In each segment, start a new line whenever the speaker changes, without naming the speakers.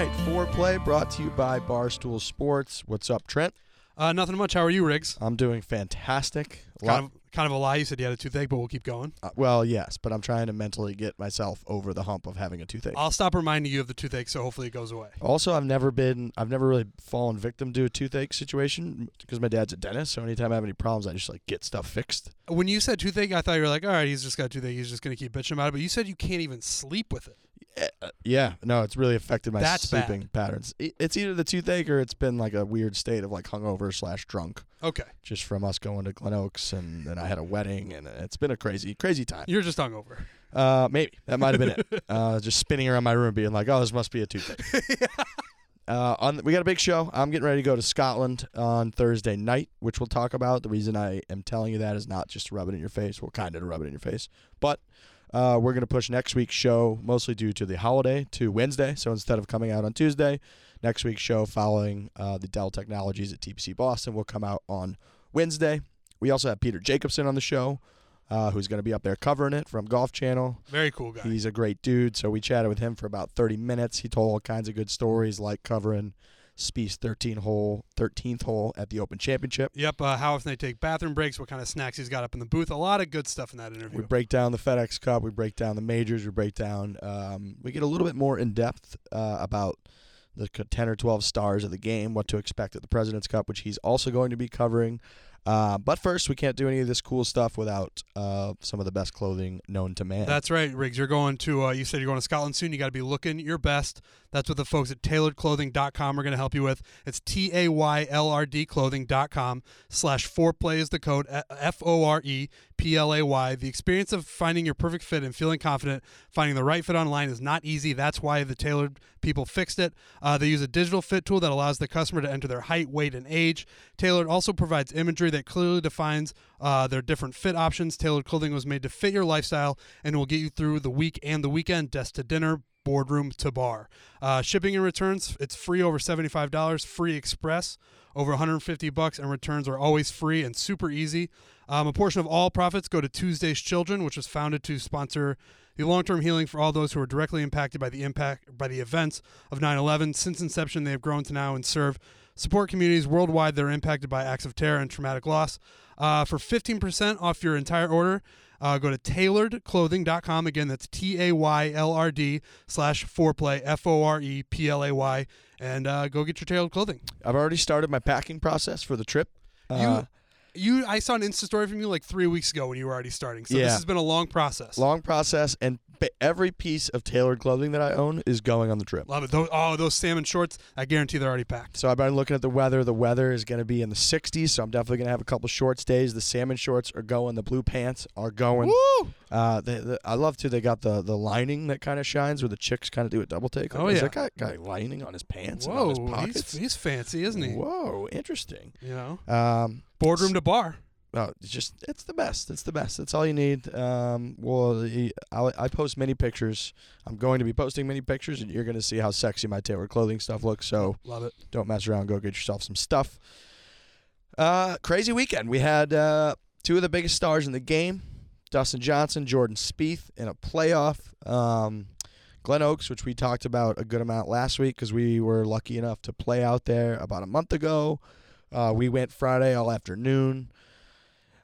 right, foreplay brought to you by Barstool Sports. What's up, Trent?
Uh, nothing much. How are you, Riggs?
I'm doing fantastic.
Kind of, kind of a lie. You said you had a toothache, but we'll keep going.
uh, well, yes, but I'm trying to mentally get myself over the hump of having a toothache.
I'll stop reminding you of the toothache, so hopefully it goes away.
Also, I've never been, I've never really fallen victim to a toothache situation because my dad's a dentist. So anytime I have any problems, I just like get stuff fixed.
When you said toothache, I thought you were like, all right, he's just got a toothache. He's just going to keep bitching about it. But you said you can't even sleep with it.
Uh, yeah, no, it's really affected my
That's bad.
sleeping patterns. It's either the toothache or it's been like a weird state of like hungover slash drunk,
Okay.
just from us going to Glen Oaks and then I had a wedding and it's been a crazy, crazy time.
You're just hungover.
Uh, maybe that might have been it. Uh, just spinning around my room, being like, "Oh, this must be a toothache." uh, on we got a big show. I'm getting ready to go to Scotland on Thursday night, which we'll talk about. The reason I am telling you that is not just to rub it in your face. Well, kind of to rub it in your face, but uh, we're going to push next week's show mostly due to the holiday to Wednesday. So instead of coming out on Tuesday, next week's show following uh, the Dell Technologies at TPC Boston will come out on Wednesday. We also have Peter Jacobsen on the show, uh, who's going to be up there covering it from Golf Channel.
Very cool guy.
He's a great dude. So we chatted with him for about 30 minutes. He told all kinds of good stories, like covering Spieth's 13 hole, 13th hole at the Open Championship.
Yep. Uh, how often they take bathroom breaks, what kind of snacks he's got up in the booth. A lot of good stuff in that interview.
We break down the FedEx Cup. We break down the majors. We break down. Um, we get a little bit more in depth uh, about the 10 or 12 stars of the game, what to expect at the President's Cup, which he's also going to be covering. Uh, but first, we can't do any of this cool stuff without uh, some of the best clothing known to man.
That's right, Riggs. You're going to, uh, you said you're going to Scotland soon. You got to be looking your best. That's what the folks at taylrdclothing.com are going to help you with. It's T A Y L R D clothing.com slash foreplay is the code F O R E P L A Y. The experience of finding your perfect fit and feeling confident finding the right fit online is not easy. That's why the tailored people fixed it. Uh, they use a digital fit tool that allows the customer to enter their height, weight, and age. Taylrd also provides imagery that clearly defines uh, their different fit options. Taylrd clothing was made to fit your lifestyle and will get you through the week and the weekend, desk to dinner, boardroom to bar. Uh, shipping and returns, it's free over $75, free express over 150 bucks, and returns are always free and super easy. Um, a portion of all profits go to Tuesday's Children, which was founded to sponsor the long-term healing for all those who are directly impacted by the impact by the events of 9/11. Since inception, they have grown to now and serve support communities worldwide that are impacted by acts of terror and traumatic loss. Uh, for 15% off your entire order, uh, go to taylrdclothing.com. Again, that's T A Y L R D slash foreplay, F O R E P L A Y, and uh, go get your tailored clothing.
I've already started my packing process for the trip. Uh,
You, I saw an Insta story from you like three weeks ago when you were already starting. So
Yeah.
this has been a long process.
long process, and every piece of tailored clothing that I own is going on the trip.
Love it. Those, oh, those salmon shorts, I guarantee they're already packed.
So I've been looking at the weather. The weather is going to be in the 60s, so I'm definitely going to have a couple shorts days. The salmon shorts are going. The blue pants are going.
Woo!
Uh, they, the, I love too. They got the the lining that kind of shines, where the chicks kind of do a double take.
Oh,
is
yeah.
that guy got lining on his pants
Whoa,
his
he's,
pockets?
he's fancy, isn't he?
Whoa, interesting.
You know,
Um,
boardroom to bar.
Oh, it's just it's the best. It's the best. That's all you need. Um, well, he- I, I post many pictures. I'm going to be posting many pictures, and you're going to see how sexy my tailored clothing stuff looks. So
Love it.
don't mess around. Go get yourself some stuff. Uh, crazy weekend. We had uh, two of the biggest stars in the game: Dustin Johnson, Jordan Spieth, in a playoff. Um, Glen Oaks, which we talked about a good amount last week because we were lucky enough to play out there about a month ago. Uh, we went Friday all afternoon.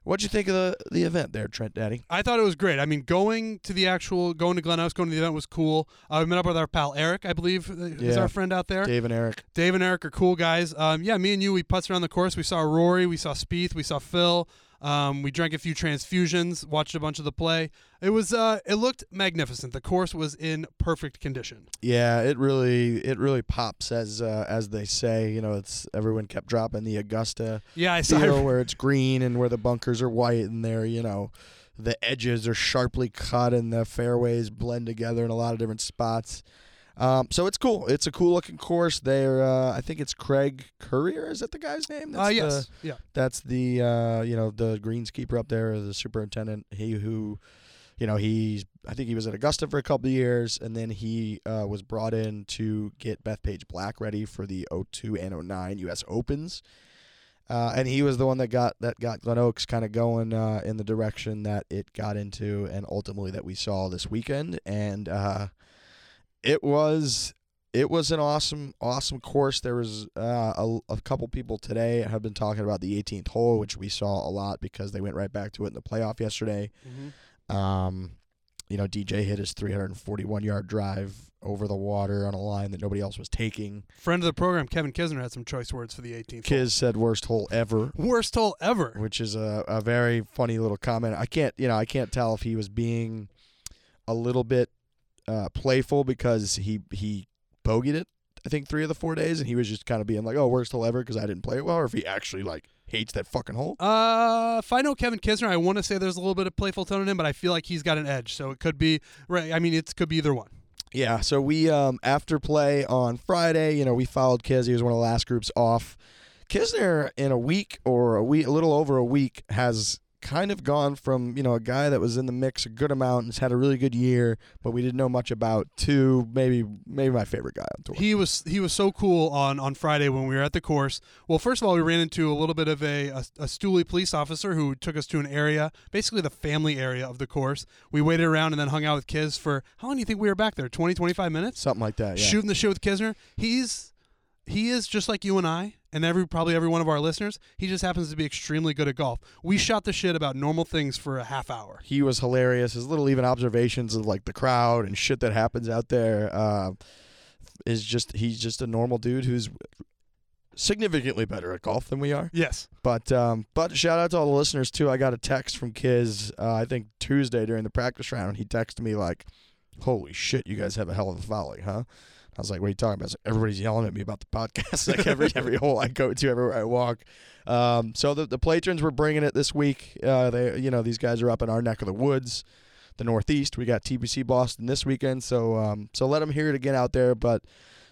What'd you think of the, the event there, Trent Daddy?
I thought it was great. I mean, going to the actual, going to Glen Oaks, going to the event was cool. Uh, we met up with our pal Eric, I believe, uh, is our friend out there.
Dave and Eric.
Dave and Eric are cool guys. Um, yeah, me and you, we putzed around the course. We saw Rory, we saw Spieth, we saw Phil. Um, we drank a few transfusions, watched a bunch of the play. It was, uh, it looked magnificent. The course was in perfect condition.
Yeah, it really it really pops as uh, as they say. You know, it's everyone kept dropping the Augusta
Yeah, I saw.
where it's green and where the bunkers are white and they're you know the edges are sharply cut and the fairways blend together in a lot of different spots. Um, so it's cool. It's a cool looking course. They're uh, I think it's Craig Currier. Is that the guy's name?
Uh,
the-
yes, yeah.
that's the uh, you know the greenskeeper up there, the superintendent. He who, you know, he's I think he was at Augusta for a couple of years, and then he uh, was brought in to get Bethpage Black ready for the 02 and 09 U.S. Opens. Uh, and he was the one that got that got Glen Oaks kind of going uh, in the direction that it got into, and ultimately that we saw this weekend. And uh, it was it was an awesome, awesome course. There was uh, a, a couple people today have been talking about the 18th hole, which we saw a lot because they went right back to it in the playoff yesterday. Um, you know, DJ hit his 341 yard drive over the water on a line that nobody else was taking.
Friend of the program, Kevin Kisner, had some choice words for the 18th.
Kiz said worst hole ever.
Worst hole ever.
which is a, a very funny little comment. I can't, you know, I can't tell if he was being a little bit uh, playful because he he bogeyed it. I think three of the four days, and he was just kind of being like, "Oh, worst hole ever" because I didn't play it well, or if he actually like hates that fucking hole.
Uh, if I know Kevin Kisner, I want to say there's a little bit of playful tone in him, but I feel like he's got an edge. So it could be right. I mean, it could be either one.
Yeah. So we um after play on Friday, you know, we followed Kiz. He was one of the last groups off. Kisner in a week or a week, a little over a week, has kind of gone from you know a guy that was in the mix a good amount and has had a really good year, but we didn't know much about to maybe maybe my favorite guy on tour.
He was he was so cool on on Friday when we were at the course. Well, first of all, we ran into a little bit of a a, a Stooley police officer who took us to an area, basically the family area of the course. We waited around and then hung out with Kiz for how long do you think we were back there? 20, 25 minutes.
Something like that. Yeah.
Shooting the shit with Kisner. He's he is just like you and I and every probably every one of our listeners. He just happens to be extremely good at golf. We shot the shit about normal things for a half hour.
He was hilarious. His little even observations of like the crowd and shit that happens out there uh, is just he's just a normal dude who's significantly better at golf than we are.
Yes.
But um, but shout out to all the listeners too. I got a text from Kiz. Uh, I think Tuesday during the practice round. He texted me like, "Holy shit, you guys have a hell of a volley, huh?" I was like, "What are you talking about?" Like, Everybody's yelling at me about the podcast. like every every hole I go to, everywhere I walk. Um, so the the patrons were bringing it this week. Uh, they you know these guys are up in our neck of the woods, the Northeast. We got TPC Boston this weekend. So um, so let them hear it again out there. But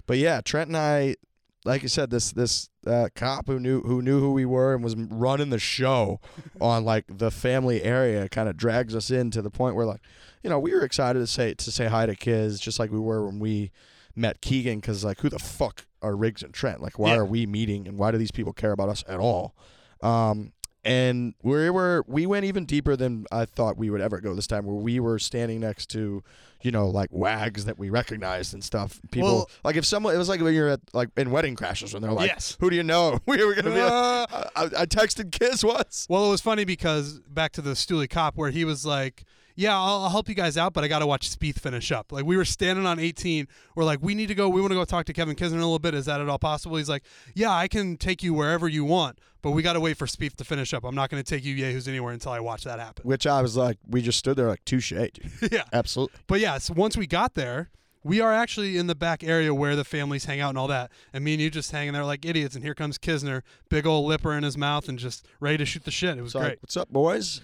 but yeah, Trent and I like I said, this this uh, cop who knew who knew who we were and was running the show on like the family area kind of drags us in to the point where like, you know, we were excited to say to say hi to Kiz just like we were when we met Keegan because like who the fuck are Riggs and Trent? Like why
Yeah.
are we meeting and why do these people care about us at all? Um, and we were we went even deeper than I thought we would ever go this time. Where we were standing next to, you know, like wags that we recognized and stuff. People
Well-
like if someone it was like when you're at like in Wedding Crashers when they're like,
Yes.
"Who do you know?" we were gonna be. Like,
Uh,
I, I texted Kiz once.
Well, it was funny because back to the Stooley cop where he was like, "Yeah, I'll, I'll help you guys out, but I got to watch Spieth finish up." Like we were standing on 18, we're like, "We need to go. We want to go talk to Kevin Kisner a little bit. Is that at all possible?" He's like, "Yeah, I can take you wherever you want, but we got to wait for Spieth to finish up. I'm not going to take you yahoos anywhere until I watch that happen."
Which I was like, we just stood there like touche,
yeah,
Absolutely.
but yeah, so once we got there. We are actually in the back area where the families hang out and all that. And me and you just hanging there like idiots. And here comes Kisner, big old lipper in his mouth and just ready to shoot the shit. It was
So
great.
like, what's up, boys?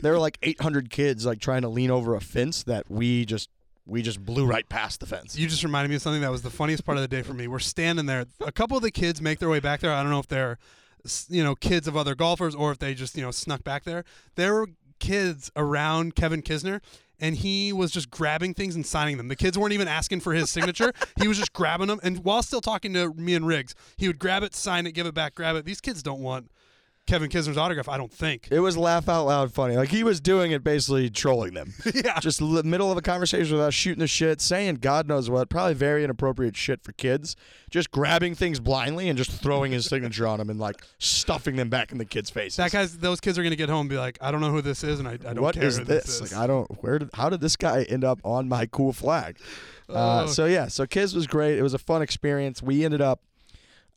there were like 800 kids like trying to lean over a fence that we just we just blew right past the fence.
You just reminded me of something that was the funniest part of the day for me. We're standing there. A couple of the kids make their way back there. I don't know if they're, you know, kids of other golfers or if they just, you know, snuck back there. There were kids around Kevin Kisner. And he was just grabbing things and signing them. The kids weren't even asking for his signature. he was just grabbing them. And while still talking to me and Riggs, he would grab it, sign it, give it back, grab it. These kids don't want Kevin Kisner's autograph, I don't think.
It was laugh out loud funny. Like he was doing it basically trolling them.
yeah.
just li- middle of a conversation without shooting the shit, saying God knows what, probably very inappropriate shit for kids. Just grabbing things blindly and just throwing his signature on them and like stuffing them back in the kids' faces.
That guy's, those kids are going to get home and be like, I don't know who this is, and I, I don't
What
care
is
who
this?
this is.
Like I don't. Where did? How did this guy end up on my cool flag? Uh,
Oh.
so yeah, so Kiz was great. It was a fun experience. We ended up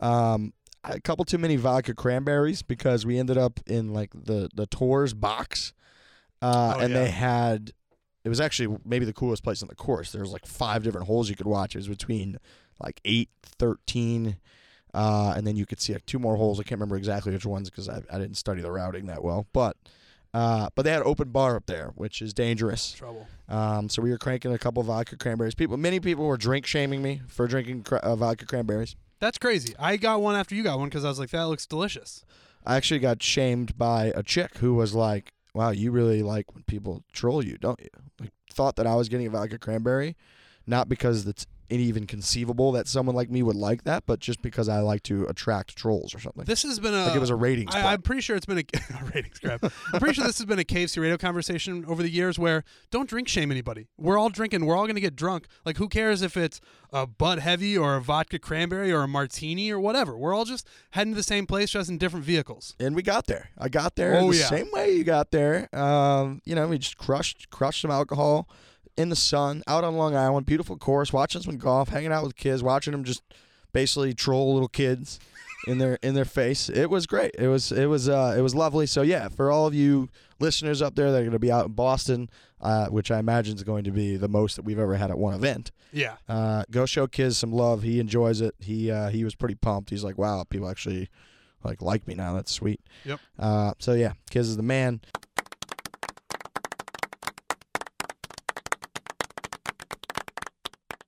um, a couple too many vodka cranberries because we ended up in like the the tours box, uh,
Oh,
and
yeah.
they had. It was actually maybe the coolest place on the course. There was like five different holes you could watch. It was between like 8, 13, uh, and then you could see like two more holes. I can't remember exactly which ones because I, I didn't study the routing that well. But uh, but they had open bar up there, which is dangerous.
Trouble.
Um, so we were cranking a couple vodka cranberries. People, many people were drink shaming me for drinking cra- uh, vodka cranberries.
That's crazy. I got one after you got one because I was like, that looks delicious.
I actually got shamed by a chick who was like, "Wow, you really like when people troll you, don't you?" Like thought that I was getting like a cranberry, not because it's even conceivable that someone like me would like that, but just because I like to attract trolls or something.
This has been a
like it was a ratings.
I, I'm pretty sure it's been a, a ratings grab. I'm pretty sure this has been a KFC radio conversation over the years where don't drink shame anybody. We're all drinking. We're all going to get drunk. Like who cares if it's a Bud Heavy or a vodka cranberry or a martini or whatever. We're all just heading to the same place, just in different vehicles.
and we got there. I got there
Oh,
the
yeah.
same way you got there. Um, you know, we just crushed crushed some alcohol in the sun out on Long Island, beautiful course, watching some golf, hanging out with kids, watching them just basically troll little kids in their in their face. It was great. It was it was uh, it was lovely. So yeah, for all of you listeners up there that are going to be out in Boston, uh, which I imagine is going to be the most that we've ever had at one event.
Yeah.
Uh, go show Kiz some love. He enjoys it. He uh, he was pretty pumped. He's like, wow, people actually like like me now. That's sweet.
Yep.
Uh, so yeah, Kiz is the man.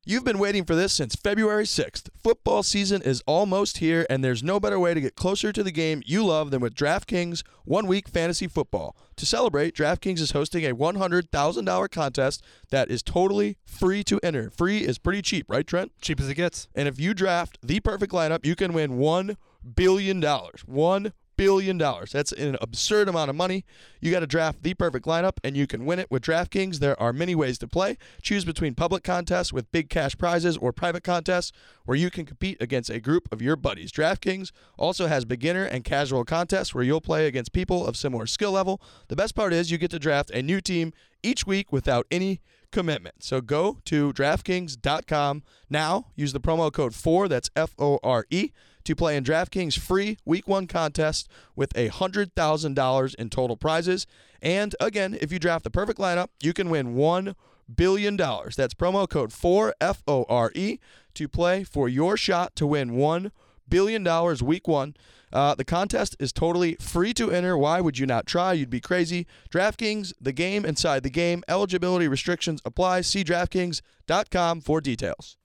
You've been waiting for this since February 6th. Football season is almost here, and there's no better way to get closer to the game you love than with DraftKings One Week Fantasy Football. To celebrate, DraftKings is hosting a $100,000 contest that is totally free to enter. Free is pretty cheap, right, Trent?
Cheap as it gets.
And if you draft the perfect lineup, you can win $1 billion. $1 billion. dollars. That's an absurd amount of money. You got to draft the perfect lineup, and you can win it with DraftKings. There are many ways to play. Choose between public contests with big cash prizes or private contests where you can compete against a group of your buddies. DraftKings also has beginner and casual contests where you'll play against people of similar skill level. The best part is you get to draft a new team each week without any commitment. So go to DraftKings.com now. Use the promo code 4, that's F O R E, to play in DraftKings free week one contest with $100,000 in total prizes. And again, if you draft the perfect lineup, you can win $1 billion. That's promo code 4 F O R E to play for your shot to win $1 billion week one. Uh, the contest is totally free to enter. Why would you not try? You'd be crazy. DraftKings, the game inside the game. Eligibility restrictions apply. See DraftKings.com for details.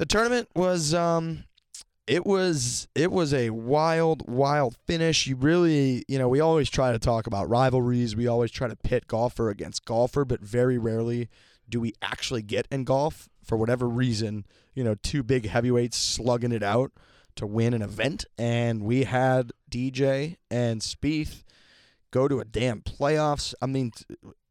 The tournament was um it was it was a wild wild finish. You really, you know, we always try to talk about rivalries. We always try to pit golfer against golfer, but very rarely do we actually get in golf for whatever reason, you know, two big heavyweights slugging it out to win an event and we had DJ and Spieth go to a damn playoffs. I mean,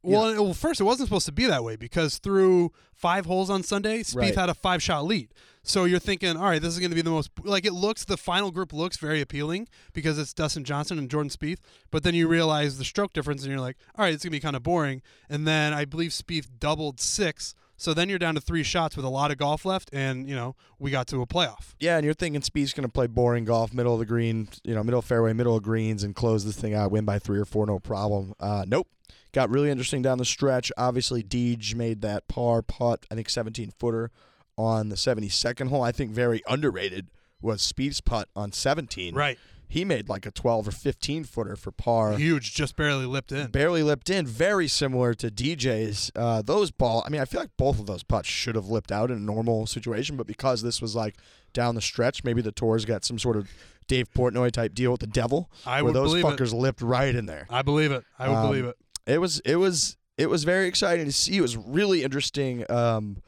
Well, well, first it wasn't supposed to be that way because through five holes on Sunday, Spieth
Right.
had a five shot lead. So you're thinking, all right, this is going to be the most like it looks. The final group looks very appealing because it's Dustin Johnson and Jordan Spieth. But then you realize the stroke difference, and you're like, all right, it's going to be kind of boring. And then I believe Spieth doubled six. So then you're down to three shots with a lot of golf left, and you know we got to a playoff.
Yeah, and you're thinking Spieth's going to play boring golf, middle of the green, you know, middle fairway, middle of greens, and close this thing out, win by three or four, no problem. Uh, nope. Got really interesting down the stretch. Obviously, Deej made that par putt, I think 17 footer on the 72nd hole. I think very underrated was Spieth's putt on 17.
Right,
He made like a 12 or 15 footer for par.
huge, just barely lipped in.
Barely lipped in, very similar to DJ's. Uh, those ball, I mean, I feel like both of those putts should have lipped out in a normal situation, but because this was like down the stretch, maybe the tour's got some sort of Dave Portnoy type deal with the devil,
I
where
would
those
believe it.
fuckers lipped right in there.
I believe it. I would
Um,
believe it.
It was, it was, it was very exciting to see. It was really interesting. Um,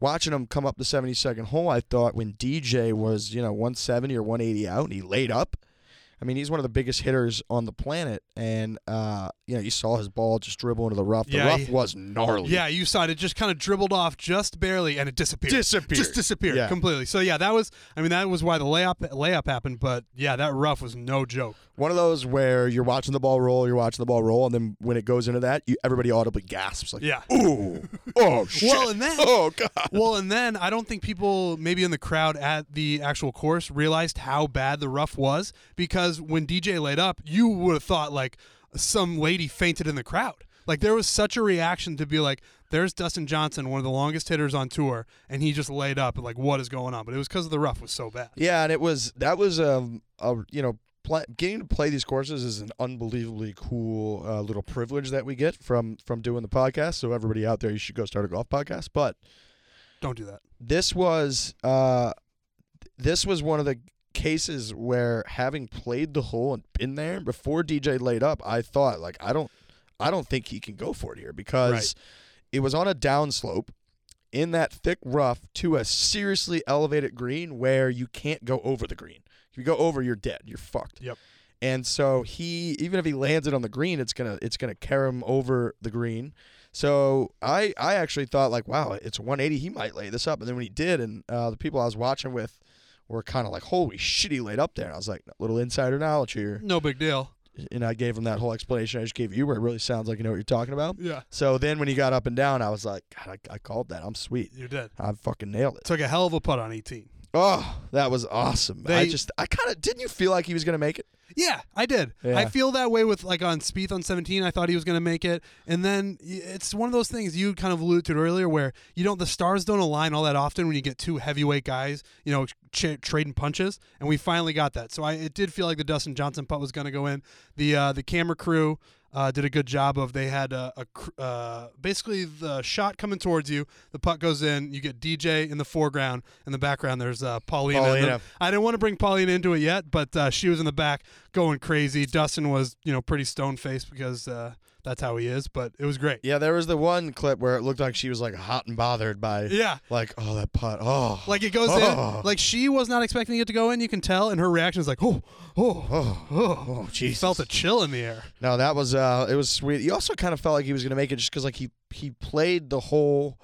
watching him come up the 72nd hole, I thought when DJ was, you know, 170 or 180 out and he laid up. I mean, he's one of the biggest hitters on the planet, and uh, you know, you saw his ball just dribble into the rough. The
Yeah,
rough
he-
was gnarly.
Yeah, you saw it. It just kind of dribbled off just barely, and it disappeared.
Disappeared.
Just disappeared
Yeah.
completely. So yeah, that was. I mean, that was why the layup layup happened. But yeah, that rough was no joke.
One of those where you're watching the ball roll, you're watching the ball roll, and then when it goes into that, you, everybody audibly gasps like,
Yeah.
"Ooh, oh shit,
Well, and then-
oh god."
Well, and then I don't think people maybe in the crowd at the actual course realized how bad the rough was because when DJ laid up, you would have thought like some lady fainted in the crowd. Like there was such a reaction to be like, "There's Dustin Johnson, one of the longest hitters on tour, and he just laid up." Like, what is going on? But it was because the rough was so bad.
Yeah, and it was that was um a you know pl- getting to play these courses is an unbelievably cool uh, little privilege that we get from from doing the podcast. So everybody out there, you should go start a golf podcast. But
Don't do that.
this was uh this was one of the cases where having played the hole and been there before DJ laid up, I thought like I don't I don't think he can go for it here because it was on a downslope in that thick rough to a seriously elevated green where you can't go over the green. If you go over, you're dead. You're fucked.
Yep.
And so he, even if he lands it on the green, it's gonna it's gonna carry him over the green. So I I actually thought like, wow, it's 180. He might lay this up. And then when he did, and uh, the people I was watching with were kind of like, holy shit, he laid up there. And I was like, little insider knowledge here.
No big deal.
And I gave him that whole explanation I just gave you, where it really sounds like you know what you're talking about.
Yeah,
So then when he got up and down, I was like, God, I, I called that. I'm sweet.
you did.
I fucking nailed it.
Took a hell of a putt on 18.
Oh, that was awesome. I just, I kind of, didn't you feel like he was going to make it?
Yeah, I did.
Yeah.
I feel that way with like on Spieth on 17. I thought he was going to make it, and then it's one of those things you kind of alluded to earlier, where you don't the stars don't align all that often when you get two heavyweight guys, you know, ch- trading punches, and we finally got that. So I it did feel like the Dustin Johnson putt was going to go in. The uh, the camera crew. Uh, did a good job of they had a, a uh, basically the shot coming towards you the putt goes in you get DJ in the foreground in the background there's uh, Paulina,
Paulina.
I didn't want to bring Paulina into it yet, but uh, she was in the back going crazy. Dustin was, you know, pretty stone faced because uh, that's how he is, but it was great.
Yeah, there was the one clip where it looked like she was like hot and bothered by,
Yeah.
like, oh, that putt. Oh,
Like it goes
Oh.
in, like she was not expecting it to go in. You can tell, and her reaction is like, oh, oh,
oh,
oh.
oh, Jesus.
felt a chill in the air.
No, that was, uh, it was sweet. You also kind of felt like he was going to make it just because, like, he, he played the whole,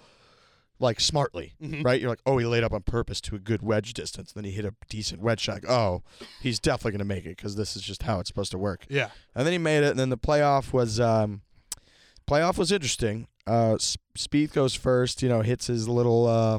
like, smartly,
Mhm.
right? You're like, oh, he laid up on purpose to a good wedge distance. Then he hit a decent wedge shot. Oh, he's definitely going to make it because this is just how it's supposed to work.
Yeah.
And then he made it, and then the playoff was um, playoff was interesting. Uh, S- Spieth goes first, you know, hits his little uh,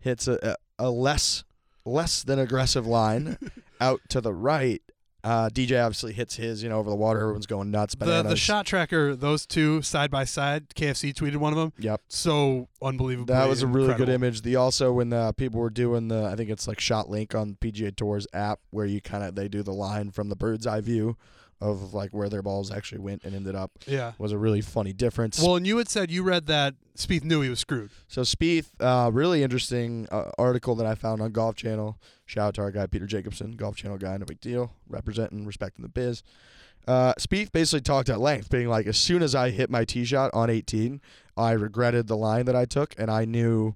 hits a, a less less than aggressive line out to the right. Uh, DJ obviously hits his, you know, over the water. Everyone's going nuts.
The
Bananas.
the shot tracker, those two side by side. KFC tweeted one of them.
Yep,
So unbelievable.
that was a really good image. The also when the people were doing the, I think it's like Shot Link on PGA Tour's app, where you kind of they do the line from the bird's eye view of like where their balls actually went and ended up.
Yeah.
Was a really funny difference.
Well, and you had said you read that Spieth knew he was screwed.
So Spieth, uh, really interesting uh, article that I found on Golf Channel. Shout out to our guy Peter Jacobsen, Golf Channel guy, no big deal, representing, respecting the biz. Uh, Spieth basically talked at length, being like, as soon as I hit my tee shot on 18, I regretted the line that I took, and I knew.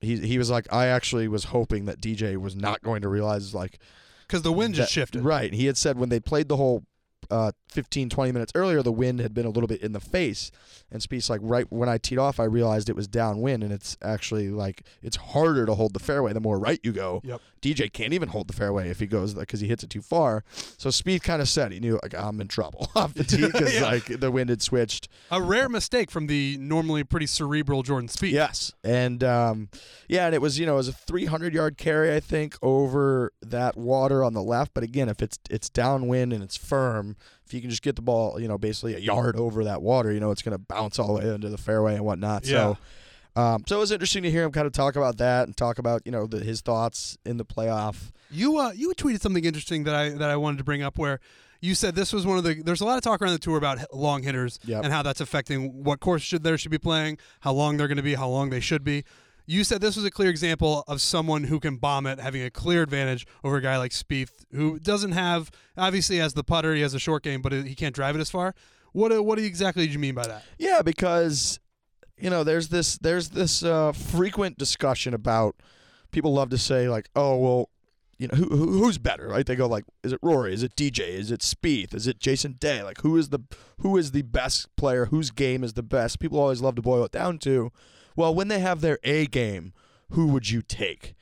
He he was like, I actually was hoping that DJ was not going to realize like
Because the wind just
that-
shifted.
Right. He had said when they played the whole uh, 15, 20 minutes earlier, the wind had been a little bit in the face. And Spieth's like, right when I teed off, I realized it was downwind, and it's actually like it's harder to hold the fairway the more right you go.
Yep.
DJ can't even hold the fairway if he goes because he hits it too far. So Spieth kind of said he knew like I'm in trouble off the tee because
Yeah.
like the wind had switched.
A rare mistake from the normally pretty cerebral Jordan Spieth.
Yes, and um, yeah, and it was you know it was a 300 yard carry I think over that water on the left. But again, if it's it's downwind and it's firm, if you can just get the ball you know basically a yard over that water, you know it's going to bounce all the way into the fairway and whatnot. So. Um, so it was interesting to hear him kind of talk about that and talk about you know the, his thoughts in the playoff.
You uh, you tweeted something interesting that I that I wanted to bring up where you said this was one of the there's a lot of talk around the tour about long hitters
Yep.
and how that's affecting what course should there should be playing, how long they're going to be, how long they should be. You said this was a clear example of someone who can bomb it, having a clear advantage over a guy like Spieth, who doesn't have obviously has the putter, he has a short game, but he can't drive it as far. What uh, what exactly did you mean by that?
Yeah, because you know, there's this there's this uh, frequent discussion about people love to say like, oh well, you know, who, who who's better, right? They go like, is it Rory? Is it DJ? Is it Spieth? Is it Jason Day? Like, who is the who is the best player? Whose game is the best? People always love to boil it down to, well, when they have their A game, who would you take?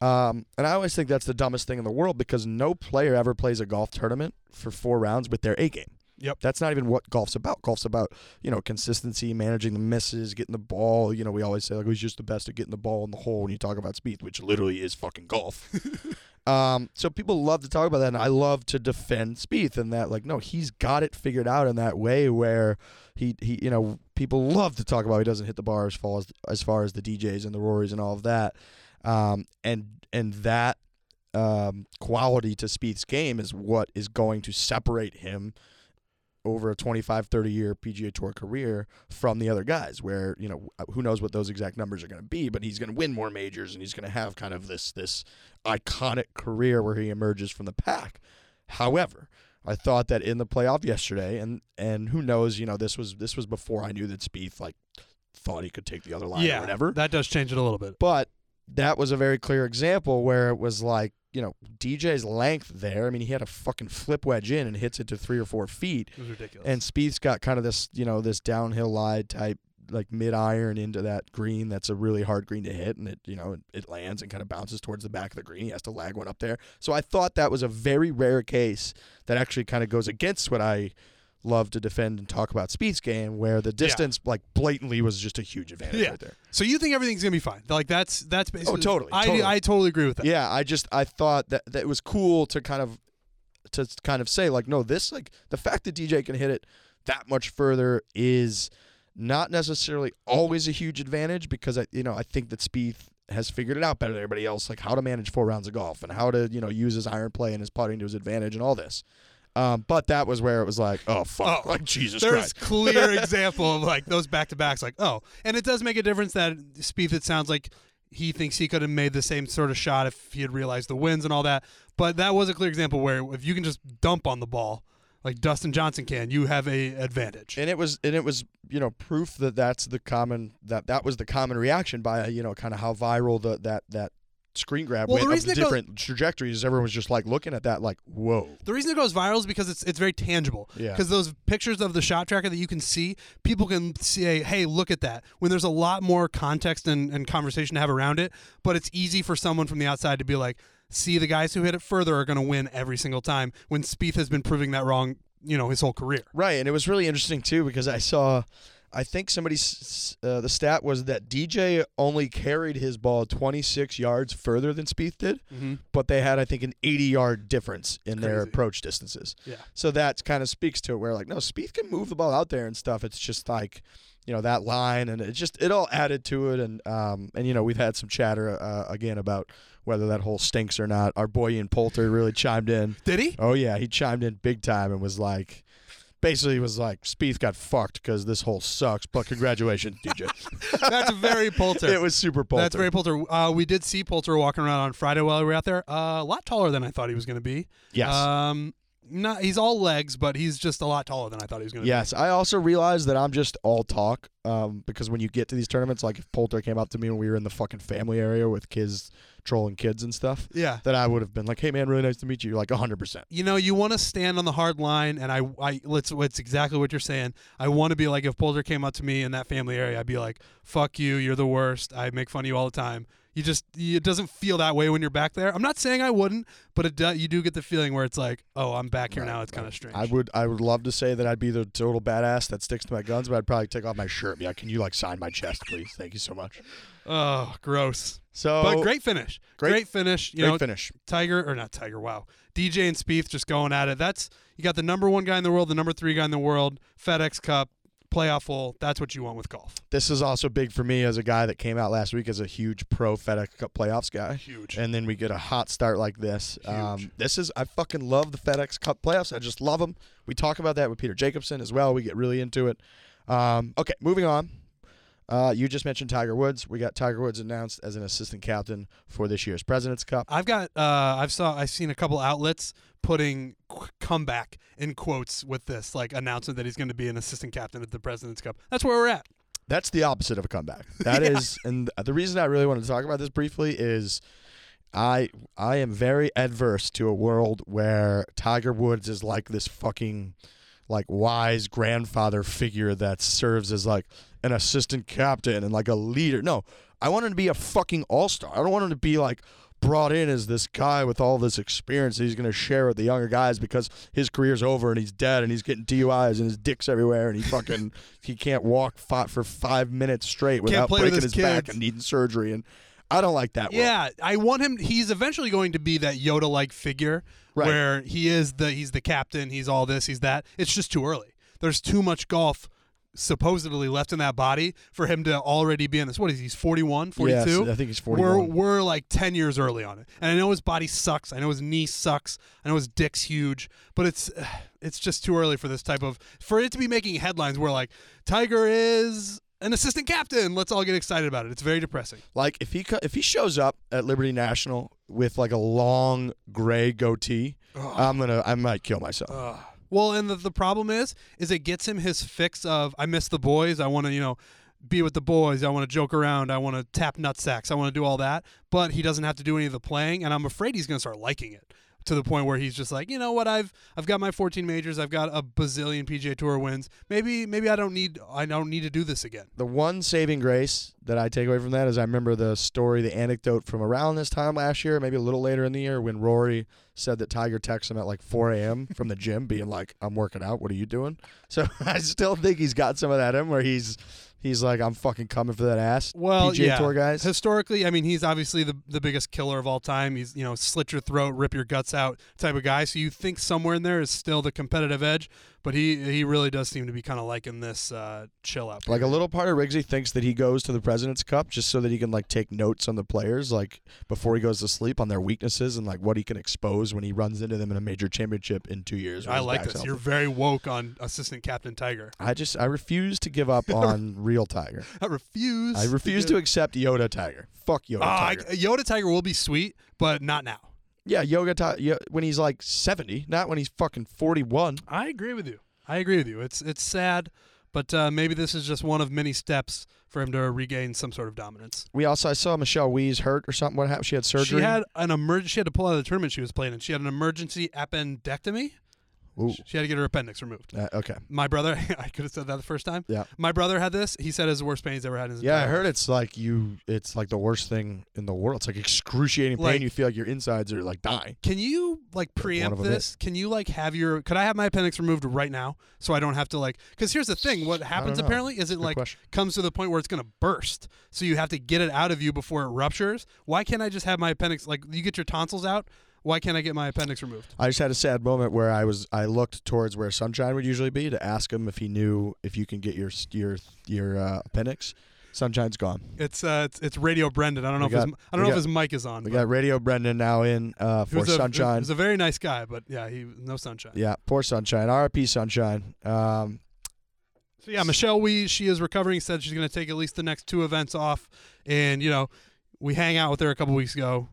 Um, and I always think that's the dumbest thing in the world because no player ever plays a golf tournament for four rounds with their A game.
Yep.
That's not even what golf's about. Golf's about, you know, consistency, managing the misses, getting the ball. You know, we always say like who's just the best at getting the ball in the hole when you talk about Spieth, which literally is fucking golf. um, so people love to talk about that, and I love to defend Spieth and that. Like, no, he's got it figured out in that way where he he you know people love to talk about he doesn't hit the bar as far as as far as the DJs and the Rorys and all of that, um, and and that um, quality to Spieth's game is what is going to separate him over a 25 30 year PGA Tour career from the other guys where you know uh, who knows what those exact numbers are going to be but he's going to win more majors and he's going to have kind of this this iconic career where he emerges from the pack however I thought that in the playoff yesterday, and and who knows, you know, this was this was before I knew that Spieth like thought he could take the other line
yeah,
or whatever.
That does change it a little bit.
But that was a very clear example where it was like, you know, DJ's length there. I mean, he had a fucking flip wedge in and hits it to three or four feet.
It was ridiculous.
And Spieth's got kind of this, you know, this downhill lie type, like mid iron into that green. That's a really hard green to hit, and it, you know, it lands and kind of bounces towards the back of the green. He has to lag one up there. So I thought that was a very rare case that actually kind of goes against what I love to defend and talk about Spieth's game, where the distance like blatantly was just a huge advantage
Yeah.
right there.
so you think everything's gonna be fine? Like that's that's oh, basically.
Oh, totally,
I
totally.
I totally agree with that.
Yeah, I just I thought that that it was cool to kind of to kind of say like no, this like the fact that DJ can hit it that much further is not necessarily always a huge advantage because I you know I think that Spieth has figured it out better than everybody else, like how to manage four rounds of golf and how to you know use his iron play and his putting to his advantage and all this. Um, but that was where it was like, oh fuck,
Oh,
like Jesus
There's
Christ.
clear example of like those back to backs. Like oh, and it does make a difference that Spieth. It sounds like he thinks he could have made the same sort of shot if he had realized the winds and all that. But that was a clear example where if you can just dump on the ball like Dustin Johnson can, you have a advantage.
and it was and it was you know proof that that's the common that that was the common reaction by you know kind of how viral the that that screen grab
Well,
went the
goes-
different trajectories. Everyone was just like looking at that like whoa.
The reason it goes viral is because it's it's very tangible.
Yeah.
Because those pictures of the shot tracker that you can see, people can say, "Hey, look at that." When there's a lot more context and, and conversation to have around it, but it's easy for someone from the outside to be like, "See, the guys who hit it further are going to win every single time." When Spieth has been proving that wrong, you know, his whole career.
Right, and it was really interesting too because I saw, I think somebody uh, the stat was that DJ only carried his ball 26 yards further than Spieth did,
Mm-hmm.
but they had I think an 80 yard difference in their approach distances.
Yeah.
So that kind of speaks to it where like no, Spieth can move the ball out there and stuff. It's just like you know that line and it just it all added to it and um and you know we've had some chatter uh, again about whether that hole stinks or not. Our boy Ian Poulter really chimed in.
Did he?
Oh yeah, he chimed in big time and was like, basically was like, Spieth got fucked because this hole sucks. But congratulations, DJ.
That's very Poulter.
it was super Poulter.
That's very Poulter. Uh, we did see Poulter walking around on Friday while we were out there. Uh, a lot taller than I thought he was going to be.
yes.
Um, not he's all legs, but he's just a lot taller than I thought he was going to be.
Yes, I also realized that I'm just all talk um, because when you get to these tournaments, like if Poulter came up to me when we were in the fucking family area with kids trolling kids and stuff.
Yeah.
that I would have been like, "Hey man, really nice to meet you." You're like 100%.
You know, you want to stand on the hard line, and I, I, let's, it's exactly what you're saying. I want to be like, if Poulter came up to me in that family area, I'd be like, "Fuck you, you're the worst. I make fun of you all the time." You just, it doesn't feel that way when you're back there. I'm not saying I wouldn't, but it, do, you do get the feeling where it's like, "Oh, I'm back here
Right,
now." It's kind of strange.
I would I would love to say that I'd be the total badass that sticks to my guns, but I'd probably take off my shirt. Yeah, can you like sign my chest, please? Thank you so much.
oh, gross.
So
but great finish.
great-
Great, finish. You
great
know,
finish.
Tiger or not Tiger? Wow, DJ and Spieth just going at it. That's you got the number one guy in the world, the number three guy in the world, FedEx Cup, playoff hole. That's what you want with golf.
This is also big for me as a guy that came out last week as a huge pro FedEx Cup playoffs guy.
Huge.
And then we get a hot start like this. Um, this is I fucking love the FedEx Cup playoffs. I just love them. We talk about that with Peter Jacobsen as well. We get really into it. Um, okay, moving on. Uh, you just mentioned Tiger Woods. We got Tiger Woods announced as an assistant captain for this year's President's Cup.
I've got uh I've saw I've seen a couple outlets putting qu- comeback in quotes with this like announcement that he's going to be an assistant captain at the President's Cup. That's where we're at.
That's the opposite of a comeback. That is, and the reason I really wanted to talk about this briefly is, I I am very adverse to a world where Tiger Woods is like this fucking, like wise grandfather figure that serves as like an assistant captain and like a leader. No, I want him to be a fucking all star. I don't want him to be like brought in as this guy with all this experience that he's going to share with the younger guys because his career's over and he's dead and he's getting DUIs and his dick's everywhere and he fucking he can't walk for five minutes straight without breaking
his
his, back and needing surgery and I don't like that. world.
Yeah, I want him he's eventually going to be that Yoda like figure
Right.
where he is the he's the captain, he's all this, he's that. It's just too early. There's too much golf supposedly left in that body for him to already be in this. What is he? He's 41, 42?
Yes, I think he's
We're
41.
we're like ten years early on it, and I know his body sucks. I know his knee sucks. I know his dick's huge, but it's it's just too early for this type of for it to be making headlines. Where like Tiger is an assistant captain. Let's all get excited about it. It's very depressing.
Like if he co- if he shows up at Liberty National with like a long gray goatee, I'm gonna I might kill myself.
Ugh. Well, and the, the problem is, is it gets him his fix of I miss the boys. I want to, you know, be with the boys. I want to joke around. I want to tap nutsacks. I want to do all that. But he doesn't have to do any of the playing, and I'm afraid he's going to start liking it to the point where he's just like, you know what, I've I've got my 14 majors. I've got a bazillion PGA Tour wins. Maybe maybe I don't need I don't need to do this again.
The one saving grace that I take away from that is I remember the story, the anecdote from around this time last year, maybe a little later in the year, when Rory said that Tiger texted him at like 4 a.m. from the gym, being like, "I'm working out. What are you doing?" So I still think he's got some of that in where he's he's like, "I'm fucking coming for that ass."
Well,
PGA
yeah.
Tour guys.
Historically, I mean, he's obviously the the biggest killer of all time. He's you know slit your throat, rip your guts out type of guy. So you think somewhere in there is still the competitive edge, but he he really does seem to be kind of liking this uh, chill out.
Like a little part of Rigsy thinks that he goes to the President's Cup just so that he can like take notes on the players, like before he goes to sleep on their weaknesses and like what he can expose when he runs into them in a major championship in two years.
I like this.
healthy.
You're very woke on assistant captain Tiger.
I just I refuse to give up on real Tiger.
I refuse.
I refuse to accept Yoda Tiger. Fuck Yoda
I-
Tiger.
Yoda Tiger will be sweet, but not now.
Yeah, Yoga. Yeah, when he's like seventy, not when he's fucking forty-one.
I agree with you. I agree with you. It's it's sad, but uh, maybe this is just one of many steps for him to regain some sort of dominance.
We also I saw Michelle Wie's hurt or something. What happened? She had surgery.
She had an emerg- She had to pull out of the tournament she was playing and She had an emergency appendectomy.
Ooh.
She had to get her appendix removed.
Uh, okay.
My brother, I could have said that the first time.
Yeah.
My brother had this. He said it's the worst pain he's ever had in his life.
Yeah, I
entire
heard it's like you. It's like the worst thing in the world. It's like excruciating pain.
Like-
you feel like your insides are like dying.
Can you like preempt this? Can you like have your? Could I have my appendix removed right now so I don't have to like? Because here's the thing: what happens
know.
apparently is it like
question.
comes to the point where it's gonna burst, so you have to get it out of you before it ruptures. Why can't I just have my appendix? Like you get your tonsils out. Why can't I get my appendix removed?
I just had a sad moment where I was I looked towards where Sunshine would usually be to ask him if he knew if you can get your your your uh, appendix. Sunshine's gone.
It's uh, it's, it's Radio Brendan. I don't know
We
if
got-
his, I don't know if his mic is on.
We got Radio Brendan now in uh, for
was
Sunshine.
He's a very nice guy, but yeah, he no sunshine.
yeah, poor Sunshine. R.I.P. Sunshine. Um,
So yeah, Michelle Wie, she is recovering. Said she's going to take at least the next two events off, and you know, we hang out with her a couple weeks ago,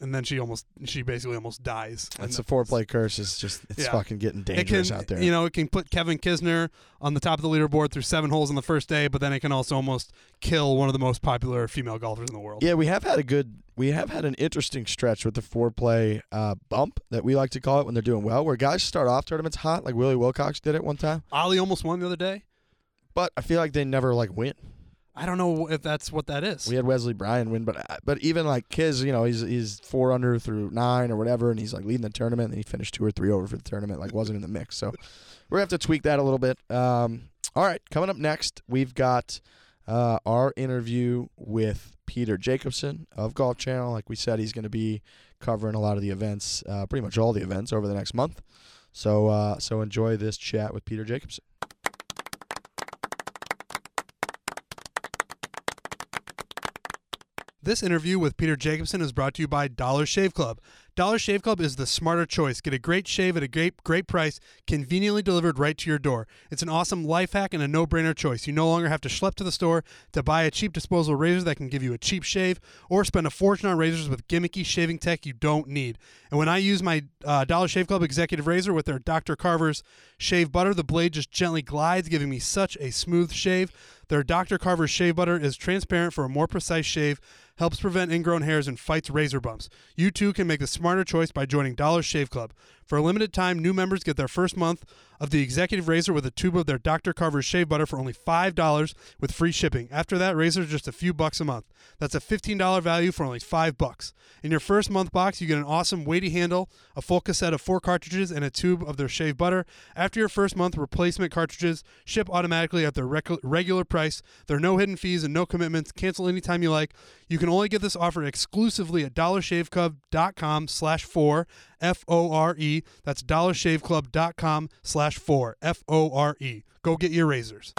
and then she almost, she basically almost dies.
That's the foreplay curse. Is just it's
Yeah.
fucking getting dangerous
can,
out there.
you know, it can put Kevin Kisner on the top of the leaderboard through seven holes on the first day, but then it can also almost kill one of the most popular female golfers in the world.
Yeah, we have had a good, we have had an interesting stretch with the foreplay uh, bump that we like to call it when they're doing well, where guys start off tournaments hot, like Willie Wilcox did it one time,
Ollie almost won the other day.
but I feel like they never like win.
I don't know if that's what that is.
We had Wesley Bryan win, but uh, but even like Kiz, you know, he's he's four under through nine or whatever, and he's like leading the tournament, and he finished two or three over for the tournament, like wasn't in the mix. So we're gonna have to tweak that a little bit. Um, all right, coming up next, we've got uh, our interview with Peter Jacobsen of Golf Channel. Like we said, he's gonna be covering a lot of the events, uh, pretty much all the events over the next month. So uh, so enjoy this chat with Peter Jacobsen.
This interview with Peter Jacobsen is brought to you by Dollar Shave Club. Dollar Shave Club is the smarter choice. Get a great shave at a great great price, conveniently delivered right to your door. It's an awesome life hack and a no-brainer choice. You no longer have to schlep to the store to buy a cheap disposable razor that can give you a cheap shave, or spend a fortune on razors with gimmicky shaving tech you don't need. And when I use my uh, Dollar Shave Club Executive Razor with their Dr. Carver's shave butter, the blade just gently glides, giving me such a smooth shave. Their Dr. Carver's shave butter is transparent for a more precise shave, helps prevent ingrown hairs, and fights razor bumps. You too can make the smarter choice by joining Dollar Shave Club. For a limited time, new members get their first month of the Executive Razor with a tube of their Dr. Carver's shave butter for only $5 with free shipping. After that, razor is just a few bucks a month. That's a $15 value for only 5 bucks. In your first month box, you get an awesome weighty handle, a full cassette of 4 cartridges, and a tube of their shave butter. After your first month, replacement cartridges ship automatically at their rec- regular price. There are no hidden fees and no commitments. Cancel anytime you like. You can only get this offer exclusively at dollarshaveclub.com slash 4 That's dollarshaveclub.com slash 4 F-O-R-E. Go get your razors.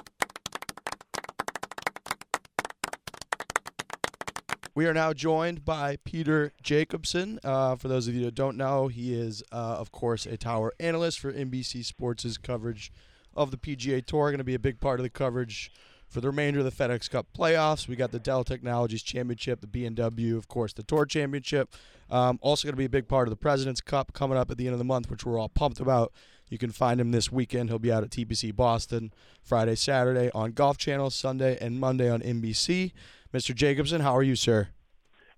We are now joined by Peter Jacobsen. Uh, for those of you that don't know, he is, uh, of course, a tower analyst for NBC Sports' coverage of the PGA Tour. Going to be a big part of the coverage for the remainder of the FedEx Cup playoffs. We got the Dell Technologies Championship, the BMW, of course, the Tour Championship. Um, also going to be a big part of the President's Cup coming up at the end of the month, which we're all pumped about. You can find him this weekend. He'll be out at TPC Boston Friday, Saturday on Golf Channel, Sunday and Monday on NBC. Mr. Jacobsen, how are you, sir?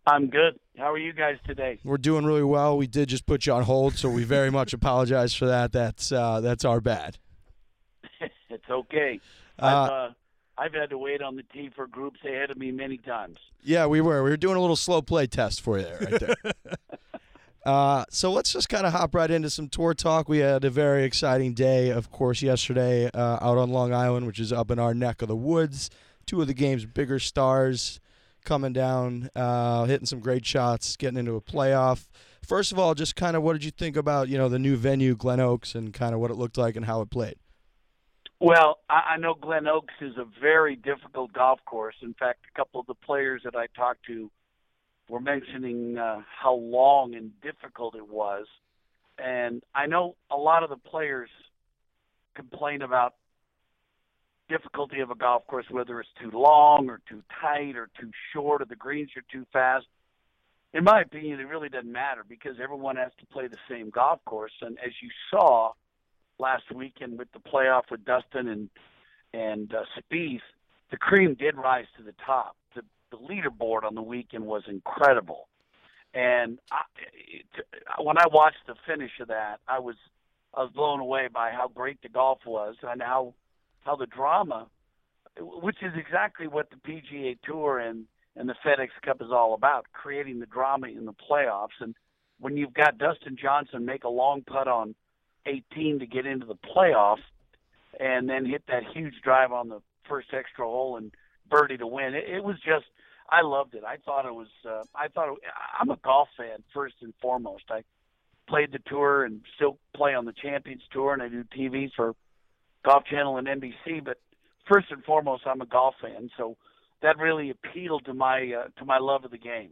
I'm good. How are you guys today?
We're doing really well. We did just put you on hold, so we very much apologize for that. That's uh, that's our bad.
it's okay. Uh, I've, had to wait on the tee for groups ahead of me many times.
Yeah, we were. We were doing a little slow play test for you there, right there. uh, so let's just kind of hop right into some tour talk. We had a very exciting day, of course, yesterday uh, out on Long Island, which is up in our neck of the woods. Two of the game's bigger stars coming down, uh, hitting some great shots, getting into a playoff. First of all, just kind of what did you think about you know the new venue, Glen Oaks, and kind of what it looked like and how it played?
Well, I, I know Glen Oaks is a very difficult golf course. In fact, a couple of the players that I talked to were mentioning uh, how long and difficult it was. And I know a lot of the players complain about difficulty of a golf course, whether it's too long or too tight or too short or the greens are too fast. In my opinion, it really doesn't matter because everyone has to play the same golf course. And as you saw last weekend with the playoff with Dustin and and uh, Spieth, the cream did rise to the top. The, the leaderboard on the weekend was incredible, and I, it, when I watched the finish of that, I was I was blown away by how great the golf was and how how the drama, which is exactly what the PGA Tour and and the FedEx Cup is all about, creating the drama in the playoffs. And when you've got Dustin Johnson make a long putt on 18 to get into the playoffs, and then hit that huge drive on the first extra hole and birdie to win, it, it was just. I loved it. I thought it was. Uh, I thought it, I'm a golf fan first and foremost. I played the tour and still play on the Champions Tour, and I do TV for Golf Channel and NBC. But first and foremost, I'm a golf fan, so that really appealed to my uh, to my love of the game.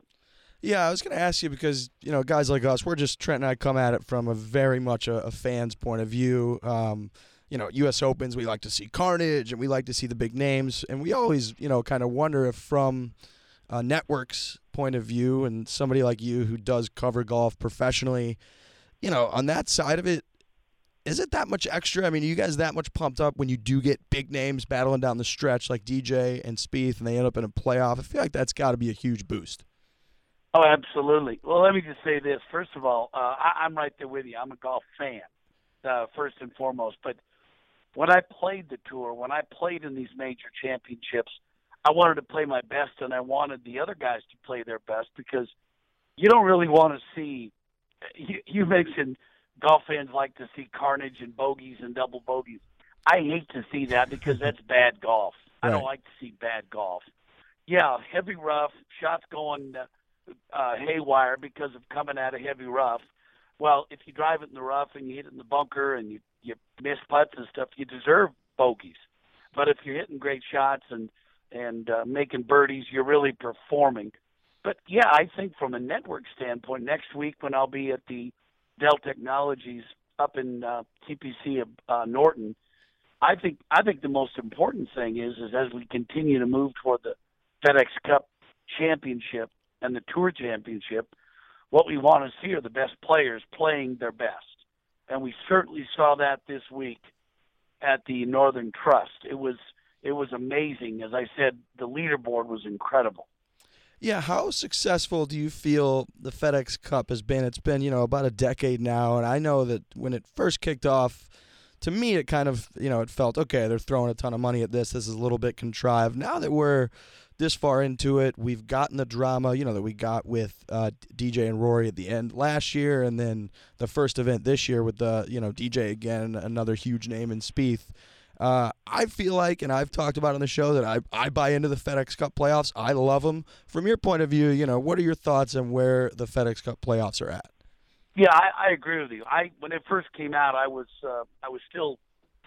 Yeah, I was going to ask you because you know guys like us, we're just Trent and I come at it from a very much a, a fan's point of view. Um, you know, U.S. Opens, we like to see carnage and we like to see the big names, and we always you know kind of wonder if from a network's point of view and somebody like you who does cover golf professionally, you know, on that side of it, is it that much extra? I mean, are you guys that much pumped up when you do get big names battling down the stretch like DJ and Spieth, and they end up in a playoff? I feel like that's got to be a huge boost.
Oh, absolutely. Well, let me just say this. First of all, uh, I, I'm right there with you. I'm a golf fan, uh, first and foremost. But when I played the tour, when I played in these major championships, I wanted to play my best, and I wanted the other guys to play their best because you don't really want to see. You, you mentioned golf fans like to see carnage and bogeys and double bogeys. I hate to see that because that's bad golf. I don't like to see bad golf. Yeah, heavy rough, shots going uh, haywire because of coming out of heavy rough. Well, if you drive it in the rough and you hit it in the bunker and you you miss putts and stuff, you deserve bogeys. But if you're hitting great shots and and uh, making birdies, you're really performing. But yeah, I think from a network standpoint, next week when I'll be at the Dell Technologies up in uh, TPC of uh, Norton, I think I think the most important thing is is as we continue to move toward the FedEx Cup championship and the Tour championship, what we want to see are the best players playing their best, and we certainly saw that this week at the Northern Trust. It was it was amazing. As I said, the leaderboard was incredible.
Yeah, how successful do you feel the FedEx Cup has been? It's been, you know, about a decade now, and I know that when it first kicked off, to me it kind of, you know, it felt okay, they're throwing a ton of money at this. This is a little bit contrived. Now that we're this far into it, we've gotten the drama, you know, that we got with uh, DJ and Rory at the end last year, and then the first event this year with the, you know, DJ again, another huge name in Spieth. Uh, I feel like, and I've talked about on the show that I, I buy into the FedEx Cup playoffs. I love them. From your point of view, you know, what are your thoughts on where the FedEx Cup playoffs are at?
Yeah, I, I agree with you. I when it first came out, I was uh, I was still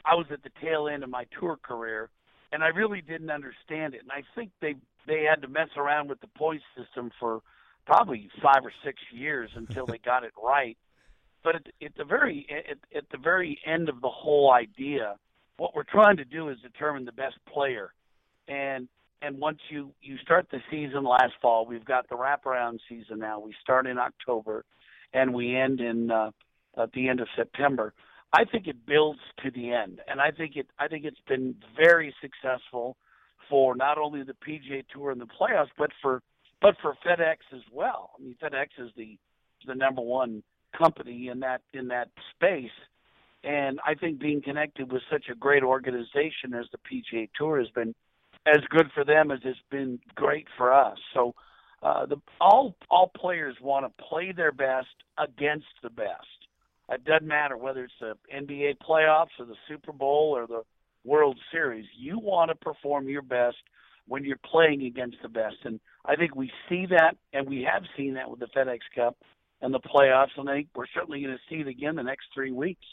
I was at the tail end of my tour career, and I really didn't understand it. And I think they they had to mess around with the point system for probably five or six years until they got it right. But at, at the very at, at the very end of the whole idea what we're trying to do is determine the best player and and once you you start the season last fall, we've got the wraparound season now. We start in October, and we end in uh, at the end of September. I think it builds to the end, and I think it I think it's been very successful for not only the PGA Tour and the playoffs, but for but for FedEx as well. I mean, FedEx is the the number one company in that in that space, and I think being connected with such a great organization as the PGA Tour has been as good for them as it's been great for us. So, uh, the all all players want to play their best against the best. It doesn't matter whether it's the NBA playoffs or the Super Bowl or the World Series. You want to perform your best when you're playing against the best. And I think we see that, and we have seen that with the FedEx Cup and the playoffs, and I think we're certainly going to see it again the next three weeks.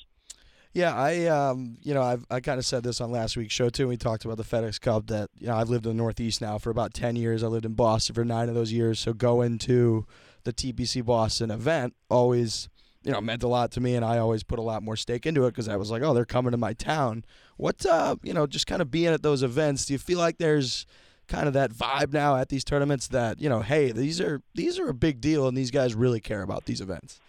Yeah, I um, you know, I've I kind of said this on last week's show too. We talked about the FedEx Cup that you know I've lived in the Northeast now for about ten years. I lived in Boston for nine of those years. So going to the TPC Boston event always you know meant a lot to me, and I always put a lot more stake into it because I was like, oh, they're coming to my town. What uh, you know, just kind of being at those events. Do you feel like there's kind of that vibe now at these tournaments that you know, hey, these are these are a big deal, and these guys really care about these events.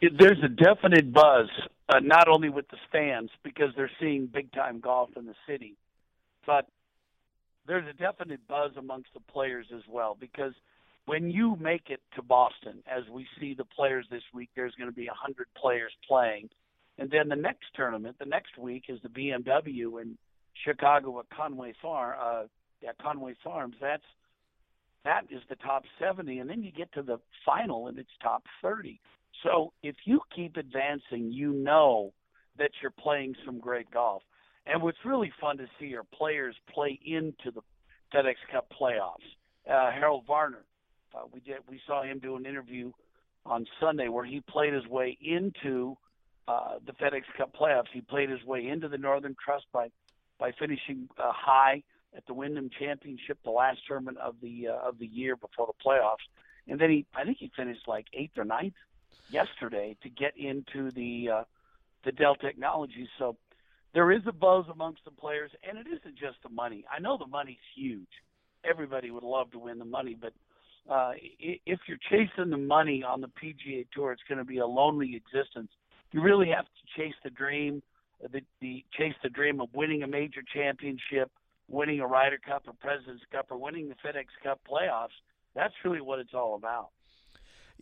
There's a definite buzz, uh, not only with the fans because they're seeing big time golf in the city, but there's a definite buzz amongst the players as well because when you make it to Boston, as we see the players this week, there's going to be 100 players playing. And then the next tournament, the next week, is the BMW in Chicago at Conway Farm, uh, at Conway Farms. That's that is the top 70, and then you get to the final, and it's top 30. So if you keep advancing, you know that you're playing some great golf. And what's really fun to see are players play into the FedEx Cup playoffs. Uh, Harold Varner, uh, we did we saw him do an interview on Sunday where he played his way into uh, the FedEx Cup playoffs. He played his way into the Northern Trust by by finishing uh, high at the Wyndham Championship, the last tournament of the uh, of the year before the playoffs. And then he, I think he finished like eighth or ninth yesterday to get into the uh, the Dell Technologies. So there is a buzz amongst the players, and it isn't just the money. I know the money's huge. Everybody would love to win the money, but uh, if you're chasing the money on the PGA Tour, it's going to be a lonely existence. You really have to chase the dream, the, the chase the dream of winning a major championship, winning a Ryder Cup or President's Cup, or winning the FedEx Cup playoffs. That's really what it's all about.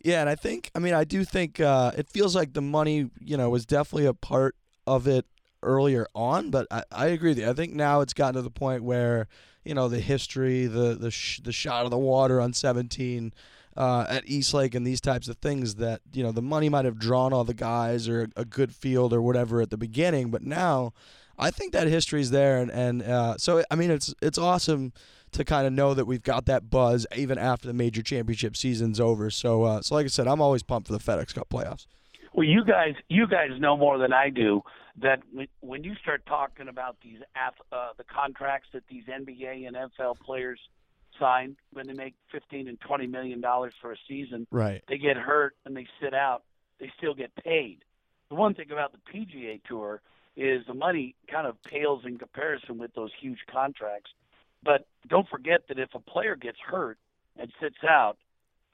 Yeah, and I think, I mean, I do think uh, it feels like the money, you know, was definitely a part of it earlier on, but I, I agree with you. I think now it's gotten to the point where you know the history, the the sh- the shot of the water on 17 uh, at East Lake, and these types of things that you know the money might have drawn all the guys or a good field or whatever at the beginning, but now I think that history's there, and and uh, so I mean it's it's awesome to kind of know that we've got that buzz even after the major championship season's over. So uh, so like I said, I'm always pumped for the FedEx Cup playoffs.
Well, you guys, you guys know more than I do that when you start talking about these uh, the contracts that these NBA and NFL players sign when they make 15 and 20 million dollars for a season,
right?
They get hurt and they sit out. They still get paid. The one thing about the PGA Tour is the money kind of pales in comparison with those huge contracts. But don't forget that if a player gets hurt and sits out,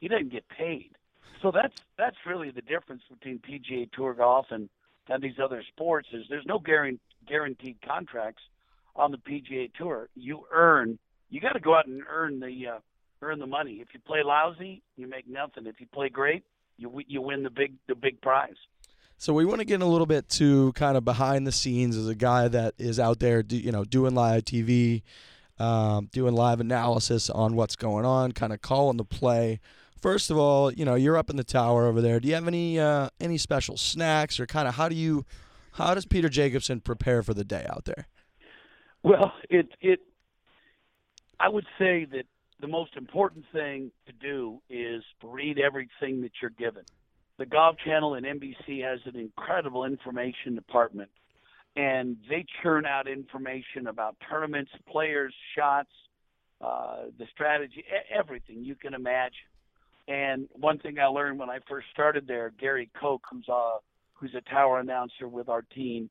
he doesn't get paid so that's that's really the difference between PGA Tour golf and and these other sports is there's no guaranteed contracts on the PGA Tour. You earn, you got to go out and earn the uh, earn the money. If you play lousy, you make nothing. If you play great, you you win the big the big prize.
So we want to get a little bit to kind of behind the scenes as a guy that is out there, do, you know, doing live TV, um, doing live analysis on what's going on, kind of calling the play. First of all, you know, you're up in the tower over there. Do you have any uh, any special snacks or kind of how do you how does Peter Jacobsen prepare for the day out there?
Well, it it I would say that the most important thing to do is read everything that you're given. The Golf Channel and NBC has an incredible information department, and they churn out information about tournaments, players, shots, uh, the strategy, everything you can imagine. And one thing I learned when I first started there, Gary Koch, who's a who's a tower announcer with our team,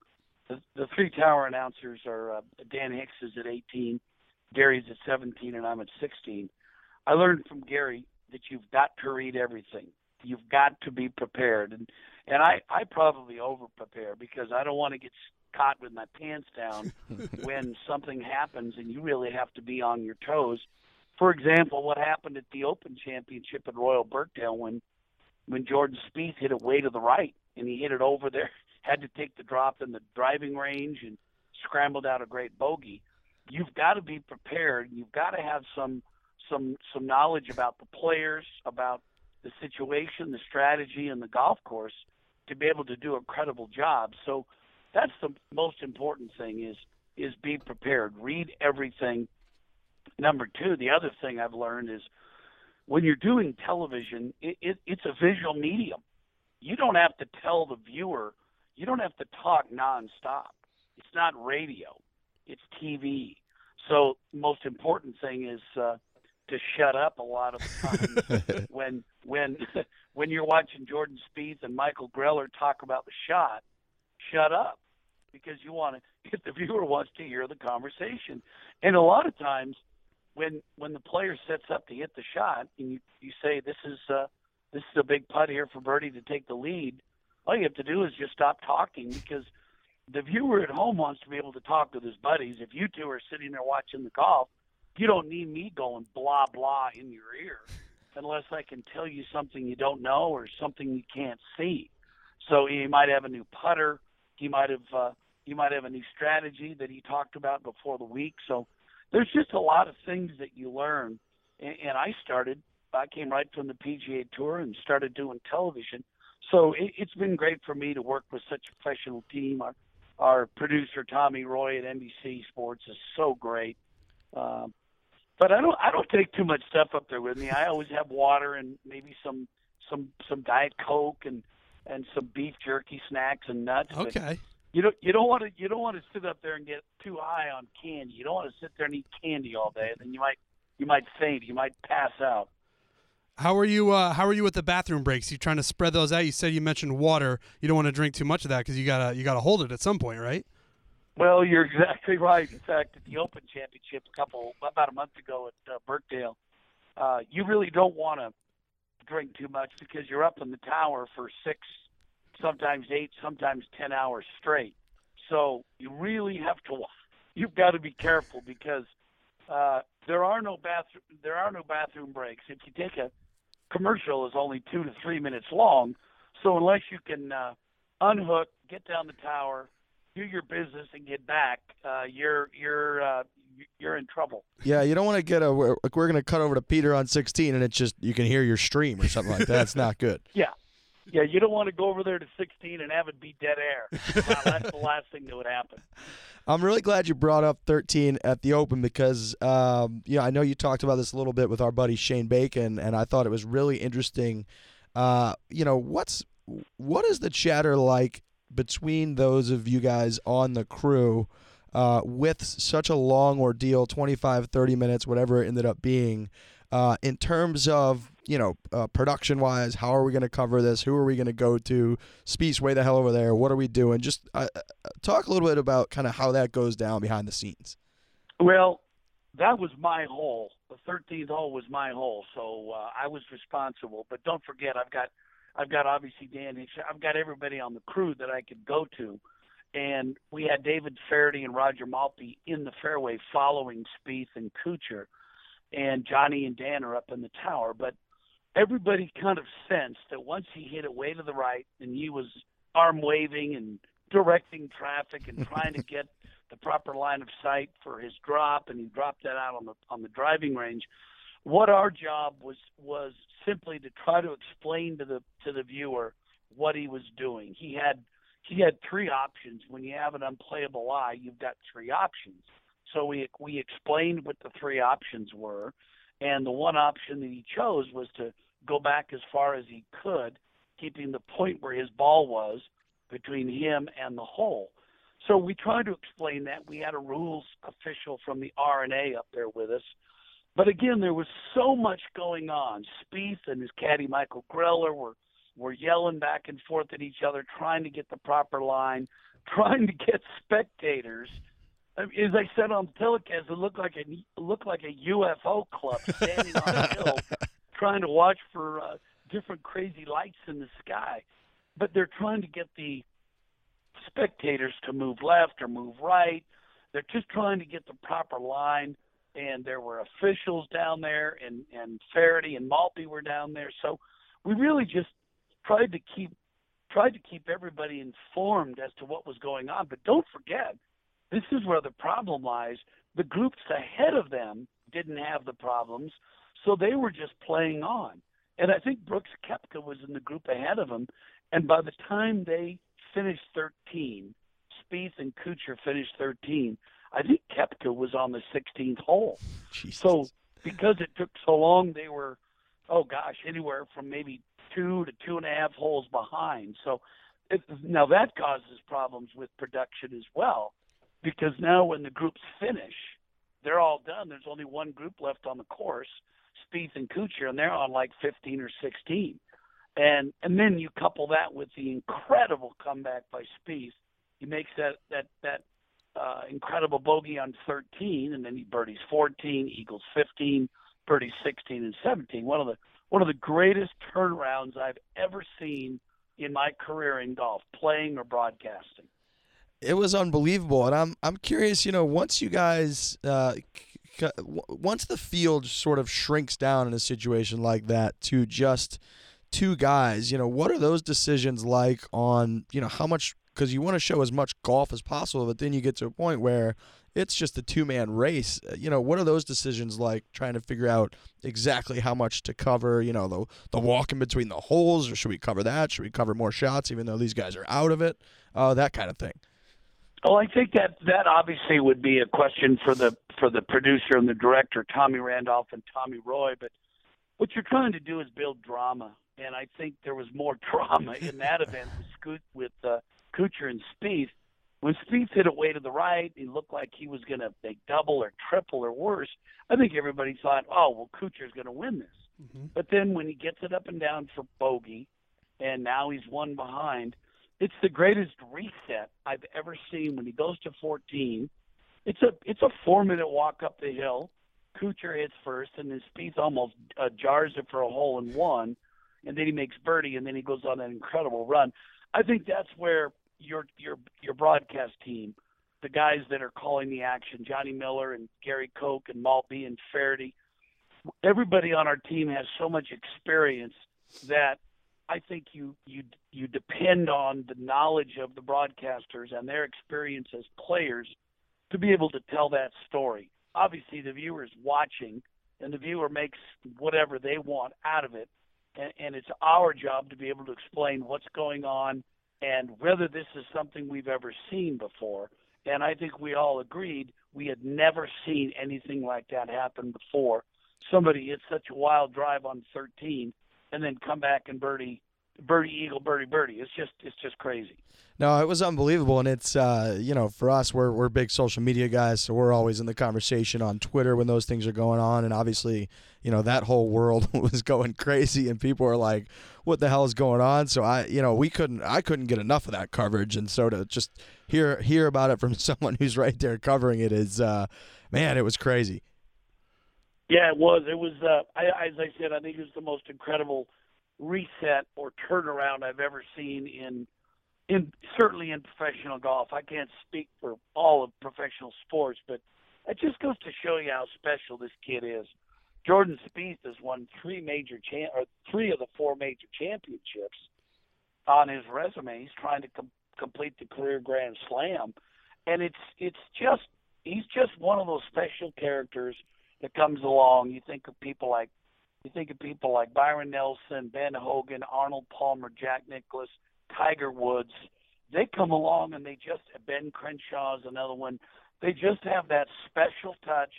the, the three tower announcers are uh, Dan Hicks is at 18, Gary's at 17 and I'm at 16. I learned from Gary that you've got to read everything. You've got to be prepared, and and I I probably over prepare because I don't want to get caught with my pants down when something happens and you really have to be on your toes. For example, what happened at the Open Championship at Royal Birkdale when when Jordan Spieth hit it way to the right and he hit it over there, had to take the drop in the driving range and scrambled out a great bogey. You've got to be prepared. You've got to have some some some knowledge about the players, about the situation, the strategy, and the golf course to be able to do a credible job. So that's the most important thing is is be prepared. Read everything. Number two, the other thing I've learned is when you're doing television, it, it, it's a visual medium. You don't have to tell the viewer. You don't have to talk nonstop. It's not radio. It's TV. So most important thing is uh, to shut up a lot of the time when when when you're watching Jordan Spieth and Michael Greller talk about the shot. Shut up because you want to. If the viewer wants to hear the conversation, and a lot of times when when the player sets up to hit the shot and you you say this is uh, this is a big putt here for birdie to take the lead, all you have to do is just stop talking because the viewer at home wants to be able to talk with his buddies. If you two are sitting there watching the golf, you don't need me going blah blah in your ear unless I can tell you something you don't know or something you can't see. So he might have a new putter. He might have uh, he might have a new strategy that he talked about before the week. So there's just a lot of things that you learn. And, and I started. I came right from the PGA Tour and started doing television. So it, it's been great for me to work with such a professional team. Our our producer Tommy Roy at NBC Sports is so great. Um, but I don't I don't take too much stuff up there with me. I always have water and maybe some some some diet coke and and some beef jerky snacks and nuts.
Okay.
You don't you don't want to you don't want to sit up there and get too high on candy. You don't want to sit there and eat candy all day. Then you might you might faint. You might pass out.
How are you? Uh, how are you with the bathroom breaks? You trying to spread those out? You said you mentioned water. You don't want to drink too much of that because you gotta you gotta hold it at some point, right?
Well, you're exactly right. In fact, at the Open Championship a couple about a month ago at uh, Birkdale, uh, you really don't want to drink too much because you're up in the tower for six, sometimes eight, sometimes ten hours straight. So you really have to. You've got to be careful because uh, there are no bathroom. There are no bathroom breaks. If you take a commercial, is only two to three minutes long. So unless you can uh, unhook, get down the tower, do your business, and get back, uh, you're you're uh, you're in trouble.
Yeah, you don't want to get a like we're gonna cut over to Peter on 16 and it's just you can hear your stream or something like that. It's not good.
Yeah. Yeah, you don't want to go over there to 16 and have it be dead air. Wow, that's the last thing that would happen.
I'm really glad you brought up 13 at the Open because, um, you know, I know you talked about this a little bit with our buddy Shane Bacon, and I thought it was really interesting. Uh, you know, what's what is the chatter like between those of you guys on the crew uh, with such a long ordeal 25, 30 minutes, whatever it ended up being, uh, in terms of you know, uh, production wise, how are we going to cover this? Who are we going to go to? Spieth's way the hell over there. What are we doing? Just uh, uh, talk a little bit about kind of how that goes down behind the scenes.
Well, that was my hole. The 13th hole was my hole, so uh, I was responsible. But don't forget, I've got, I've got obviously Dan. I've got everybody on the crew that I could go to, and we had David Feherty and Roger Maltbie in the fairway following Spieth and Kuchar, and Johnny and Dan are up in the tower. But everybody kind of sensed that once he hit it way to the right and he was arm waving and directing traffic and trying to get the proper line of sight for his drop and he dropped that out on the on the driving range what our job was was simply to try to explain to the to the viewer what he was doing. He had he had three options. When you have an unplayable lie you've got three options. So we we explained what the three options were and the one option that he chose was to go back as far as he could, keeping the point where his ball was between him and the hole. So we tried to explain that. We had a rules official from the R&A up there with us. But again, there was so much going on. Spieth and his caddy Michael Greller were were yelling back and forth at each other, trying to get the proper line, trying to get spectators as I said on telecast, it looked like a looked like a UFO club standing on a hill, trying to watch for uh, different crazy lights in the sky. But they're trying to get the spectators to move left or move right. They're just trying to get the proper line. And there were officials down there, and and Feherty and Maltbie were down there. So we really just tried to keep tried to keep everybody informed as to what was going on. But don't forget, this is where the problem lies. The groups ahead of them didn't have the problems, so they were just playing on. And I think Brooks Koepka was in the group ahead of him, and by the time they finished 13, Spieth and Kuchar finished 13. I think Koepka was on the 16th hole.
Jesus.
So because it took so long, they were, oh gosh, anywhere from maybe two to two and a half holes behind. So it, now that causes problems with production as well, because now when the groups finish, they're all done. There's only one group left on the course, Spieth and Kuchar, and they're on like 15 or 16. And and then you couple that with the incredible comeback by Spieth. He makes that that that uh, incredible bogey on 13, and then he birdies 14, eagles 15, birdies 16 and 17. One of the one of the greatest turnarounds I've ever seen in my career in golf, playing or broadcasting.
It was unbelievable, and I'm I'm curious. You know, once you guys, uh, once the field sort of shrinks down in a situation like that to just two guys, you know, what are those decisions like on you know how much because you want to show as much golf as possible, but then you get to a point where it's just a two man race. Uh, You know, what are those decisions like? Trying to figure out exactly how much to cover. You know, the the walk in between the holes, or should we cover that? Should we cover more shots, even though these guys are out of it? Uh, that kind of thing.
Well, I think that that obviously would be a question for the for the producer and the director, Tommy Randolph and Tommy Roy. But what you're trying to do is build drama, and I think there was more drama in that event with with uh, Kuchar and Spieth. When Spieth hit it way to the right, he looked like he was going to make double or triple or worse. I think everybody thought, oh well, Kuchar's going to win this.
Mm-hmm.
But then when he gets it up and down for bogey, and now he's one behind, it's the greatest reset I've ever seen. When he goes to 14, it's a it's a four minute walk up the hill. Kuchar hits first, and then Spieth almost uh, jars it for a hole in one, and then he makes birdie, and then he goes on an incredible run. I think that's where your your your broadcast team, the guys that are calling the action, Johnny Miller and Gary Koch and Maltbie and Feherty, everybody on our team has so much experience that I think you you you depend on the knowledge of the broadcasters and their experience as players to be able to tell that story. Obviously, the viewer's watching, and the viewer makes whatever they want out of it, and, and it's our job to be able to explain what's going on and whether this is something we've ever seen before. And I think we all agreed we had never seen anything like that happen before. Somebody hits such a wild drive on 13 and then come back and birdie, birdie eagle, birdie birdie. It's just it's just crazy.
No, it was unbelievable, and it's uh, you know for us we're we're big social media guys, so we're always in the conversation on Twitter when those things are going on, and obviously you know that whole world was going crazy, and people are like, "What the hell is going on?" So I you know we couldn't I couldn't get enough of that coverage, and so to just hear hear about it from someone who's right there covering it is uh, man, it was crazy.
Yeah, it was. It was. Uh, I, as I said, I think it was the most incredible reset or turnaround I've ever seen in, in certainly in professional golf. I can't speak for all of professional sports, but it just goes to show you how special this kid is. Jordan Spieth has won three major cha- or three of the four major championships on his resume. He's trying to com- complete the career Grand Slam, and it's it's just he's just one of those special characters that comes along. You think of people like you think of people like Byron Nelson, Ben Hogan, Arnold Palmer, Jack Nicklaus, Tiger Woods. They come along and they just Ben Crenshaw is another one. They just have that special touch,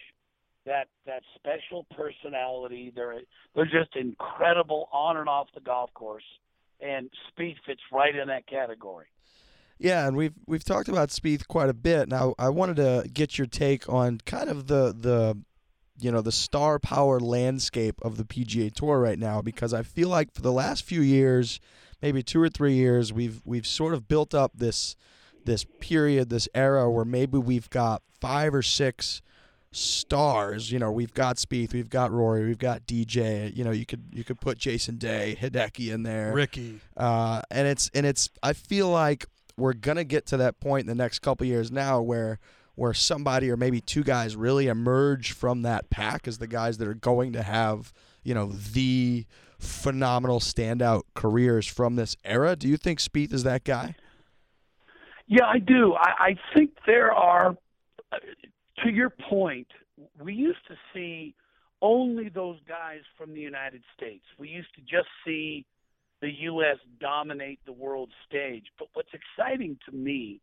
that that special personality. They're they're just incredible on and off the golf course, and Spieth fits right in that category.
Yeah, and we've we've talked about Spieth quite a bit. Now, I wanted to get your take on kind of the the you know the star power landscape of the PGA Tour right now because I feel like for the last few years, maybe two or three years, we've we've sort of built up this this period, this era where maybe we've got five or six stars. You know, we've got Spieth, we've got Rory, we've got DJ. You know, you could you could put Jason Day, Hideki in there,
Rickie,
uh, and it's and it's. I feel like we're gonna get to that point in the next couple years now where where somebody or maybe two guys really emerge from that pack as the guys that are going to have you know the phenomenal standout careers from this era. Do you think Spieth is that guy?
Yeah, I do. I, I think there are. Uh, to your point, we used to see only those guys from the United States. We used to just see the U.S. dominate the world stage. But what's exciting to me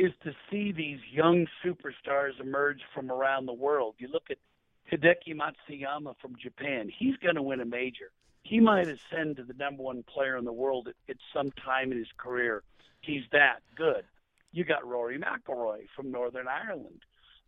is to see these young superstars emerge from around the world. You look at Hideki Matsuyama from Japan. He's going to win a major. He might ascend to the number one player in the world at, at some time in his career. He's that good. You got Rory McIlroy from Northern Ireland.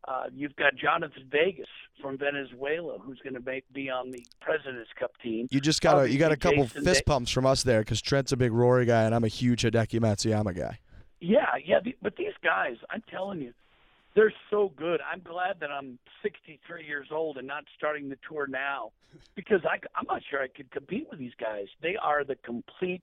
Uh, you've got Jhonattan Vegas from Venezuela, who's going to be on the Presidents Cup team.
You just got a you got a couple Jason fist pumps from us there because Trent's a big Rory guy and I'm a huge Hideki Matsuyama guy.
Yeah, yeah, but these guys, I'm telling you, they're so good. I'm glad that I'm 63 years old and not starting the tour now, because I, I'm not sure I could compete with these guys. They are the complete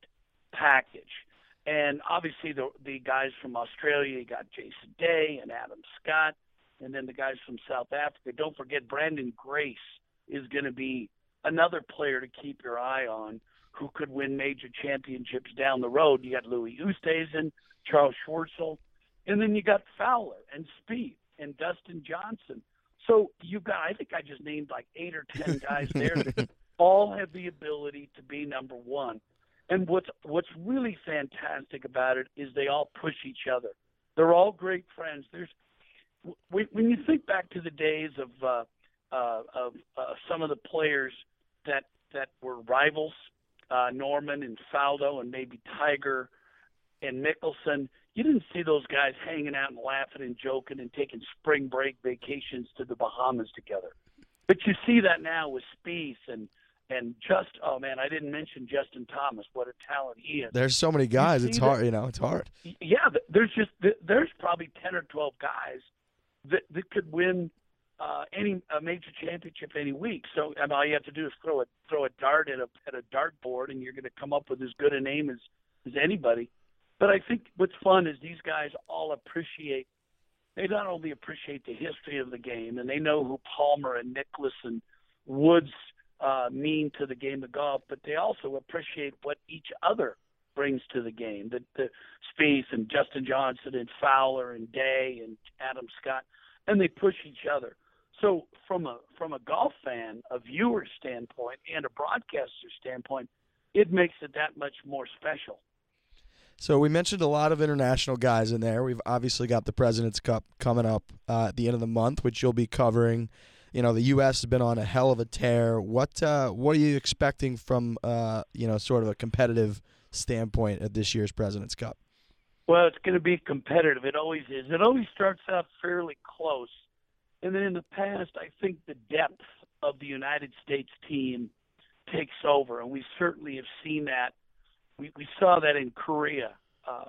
package. And obviously, the the guys from Australia, you got Jason Day and Adam Scott and then the guys from South Africa. Don't forget Branden Grace is going to be another player to keep your eye on who could win major championships down the road. You got Louis Oosthuizen, Charles Schwartzel, and then you got Fowler and Spieth and Dustin Johnson. So you've got, I think I just named like eight or ten guys there that all have the ability to be number one. And what's what's really fantastic about it is they all push each other. They're all great friends. There's when you think back to the days of uh, uh, of uh, some of the players that that were rivals, uh, Norman and Faldo and maybe Tiger and Mickelson, you didn't see those guys hanging out and laughing and joking and taking spring break vacations to the Bahamas together. But you see that now with Spieth and and just oh man, I didn't mention Justin Thomas. What a talent he is.
There's so many guys. It's hard, you know. It's hard.
Yeah, there's just there's probably ten or twelve guys that that could win uh, any a major championship any week. So I mean, all you have to do is throw a throw a dart at a at a dart board, and you're going to come up with as good a name as as anybody. But I think what's fun is these guys all appreciate. They not only appreciate the history of the game, and they know who Palmer and Nicklaus and Woods uh, mean to the game of golf, but they also appreciate what each other brings to the game. The, the Spieth and Justin Johnson and Fowler and Day and Adam Scott, and they push each other. So from a from a golf fan, a viewer standpoint, and a broadcaster standpoint, it makes it that much more special.
So we mentioned a lot of international guys in there. We've obviously got the President's Cup coming up uh, at the end of the month, which you'll be covering. You know, the U.S. has been on a hell of a tear. What uh, what are you expecting from uh, you know sort of a competitive standpoint at this year's President's Cup?
Well, it's going to be competitive. It always is. It always starts out fairly close. And then in the past, I think the depth of the United States team takes over. And we certainly have seen that. We, we saw that in Korea uh,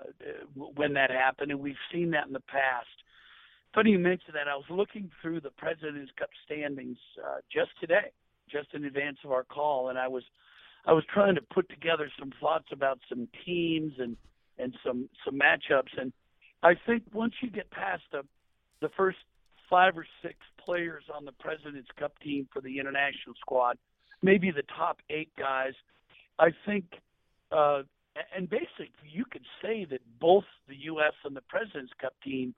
when that happened, and we've seen that in the past. Funny you mentioned that. I was looking through the President's Cup standings uh, just today, just in advance of our call, and I was – I was trying to put together some thoughts about some teams and and some some matchups, and I think once you get past the the first five or six players on the President's Cup team for the international squad, maybe the top eight guys, I think, uh, and basically you could say that both the U.S. and the President's Cup team,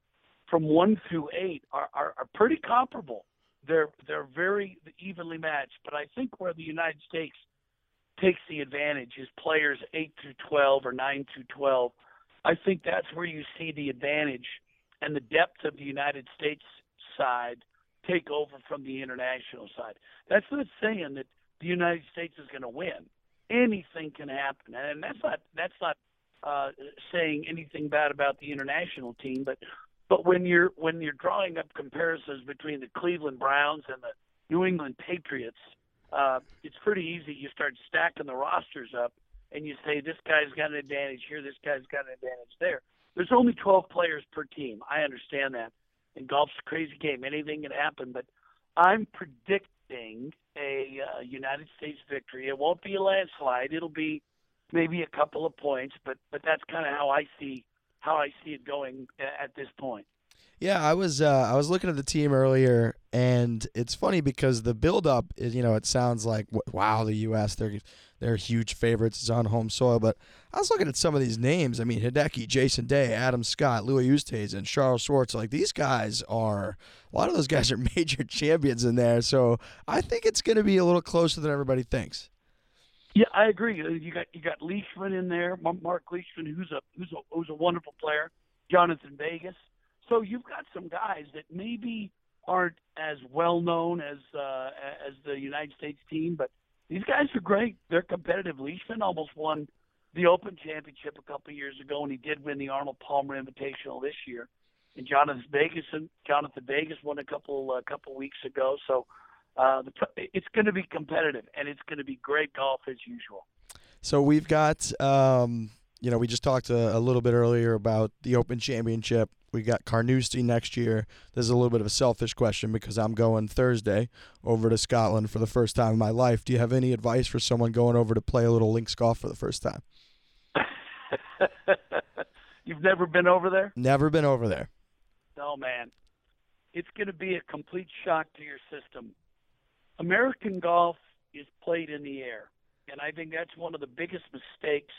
from one through eight, are, are, are pretty comparable. They're they're very evenly matched, but I think where the United States takes the advantage is players 8 through 12 or 9 through 12. I think that's where you see the advantage and the depth of the United States side take over from the international side. That's not saying that the United States is going to win. Anything can happen, and that's not that's not uh, saying anything bad about the international team. But but when you're when you're drawing up comparisons between the Cleveland Browns and the New England Patriots, uh, it's pretty easy. You start stacking the rosters up, and you say this guy's got an advantage here, this guy's got an advantage there. There's only 12 players per team. I understand that, and golf's a crazy game. Anything can happen, but I'm predicting a uh, United States victory. It won't be a landslide. It'll be maybe a couple of points, but but that's kind of how I see how I see it going at this point.
Yeah, I was uh, I was looking at the team earlier, and it's funny because the buildup is you know it sounds like wow the U.S. they're they're huge favorites. It's on home soil, but I was looking at some of these names. I mean Hideki, Jason Day, Adam Scott, Louis Oosthuizen, Charles Schwartz. Like these guys are a lot of those guys are major champions in there. So I think it's going to be a little closer than everybody thinks.
Yeah, I agree. Uh, you got you got Leishman in there, Mark Leishman, who's a who's a who's a wonderful player. Jhonattan Vegas. So you've got some guys that maybe aren't as well known as uh, as the United States team, but these guys are great. They're competitive. Leishman almost won the Open Championship a couple of years ago, and he did win the Arnold Palmer Invitational this year. And Jhonattan Vegas and Jhonattan Vegas won a couple a uh, couple weeks ago. So uh, the, it's going to be competitive, and it's going to be great golf as usual.
So we've got, um, you know, we just talked a, a, little bit earlier about the Open Championship. We got Carnoustie next year. This is a little bit of a selfish question because I'm going Thursday over to Scotland for the first time in my life. Do you have any advice for someone going over to play a little links golf for the first time?
You've never been over there?
Never been over there.
No, man. It's going to be a complete shock to your system. American golf is played in the air, and I think that's one of the biggest mistakes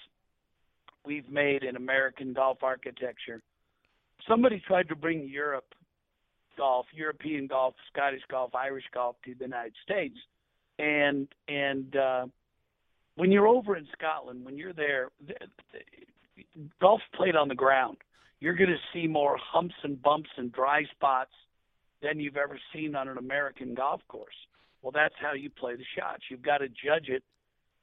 we've made in American golf architecture. Somebody tried to bring Europe golf, European golf, Scottish golf, Irish golf to the United States, and and uh, when you're over in Scotland, when you're there, the, the, golf's played on the ground. You're going to see more humps and bumps and dry spots than you've ever seen on an American golf course. Well, that's how you play the shots. You've got to judge it.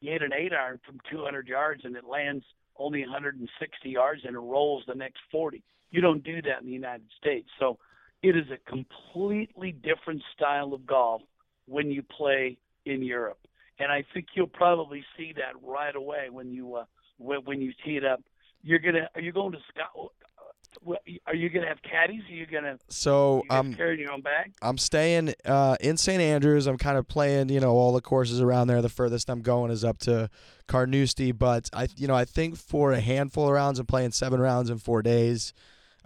You hit an eight iron from 200 yards and it lands only 160 yards and rolls the next 40. You don't do that in the United States. So it is a completely different style of golf when you play in Europe. And I think you'll probably see that right away when you uh, when, when you tee it up. You're gonna are you going to Scott? Are you gonna have caddies? Are you gonna
so
I'm carrying your own bag?
I'm staying uh, in St Andrews. I'm kind of playing, you know, all the courses around there. The furthest I'm going is up to Carnoustie, but I, you know, I think for a handful of rounds, I'm playing seven rounds in four days,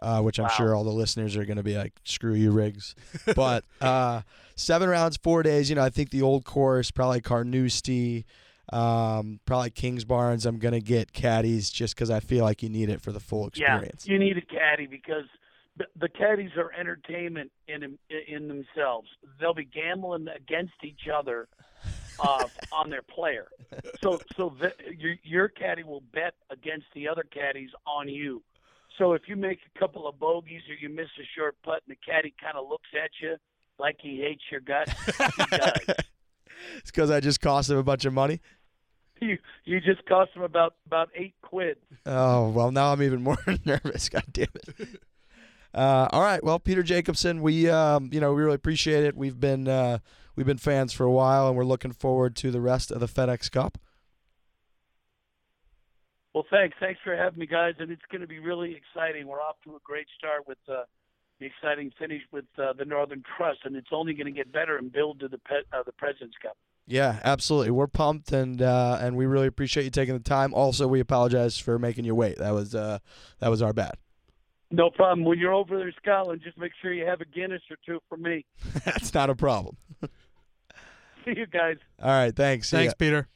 uh, which I'm wow. sure all the listeners are gonna be like, "Screw you, Riggs," but uh, seven rounds, four days. You know, I think the old course, probably Carnoustie. Um, probably Kingsbarns. I'm gonna get caddies just because I feel like you need it for the full experience.
Yeah, you need a caddy because the, the caddies are entertainment in in themselves. They'll be gambling against each other uh, on their player. So so the, your your caddy will bet against the other caddies on you. So if you make a couple of bogeys or you miss a short putt and the caddy kind of looks at you like he hates your guts, he does.
it's because I just cost him a bunch of money.
You you just cost him about about eight quid.
Oh well, now I'm even more nervous. God damn it. Uh, all right, well, Peter Jacobsen, we um, you know we really appreciate it. We've been uh, we've been fans for a while, and we're looking forward to the rest of the FedEx Cup.
Well, thanks. Thanks for having me, guys, and it's going to be really exciting. We're off to a great start with uh, the exciting finish with uh, the Northern Trust, and it's only going to get better and build to the pe- uh, the President's Cup.
Yeah, absolutely. We're pumped, and uh, and we really appreciate you taking the time. Also, we apologize for making you wait. That was uh, that was our bad.
No problem. When you're over there in Scotland, just make sure you have a Guinness or two for me.
That's not a problem.
See you guys.
All right. Thanks.
Thanks, Peter.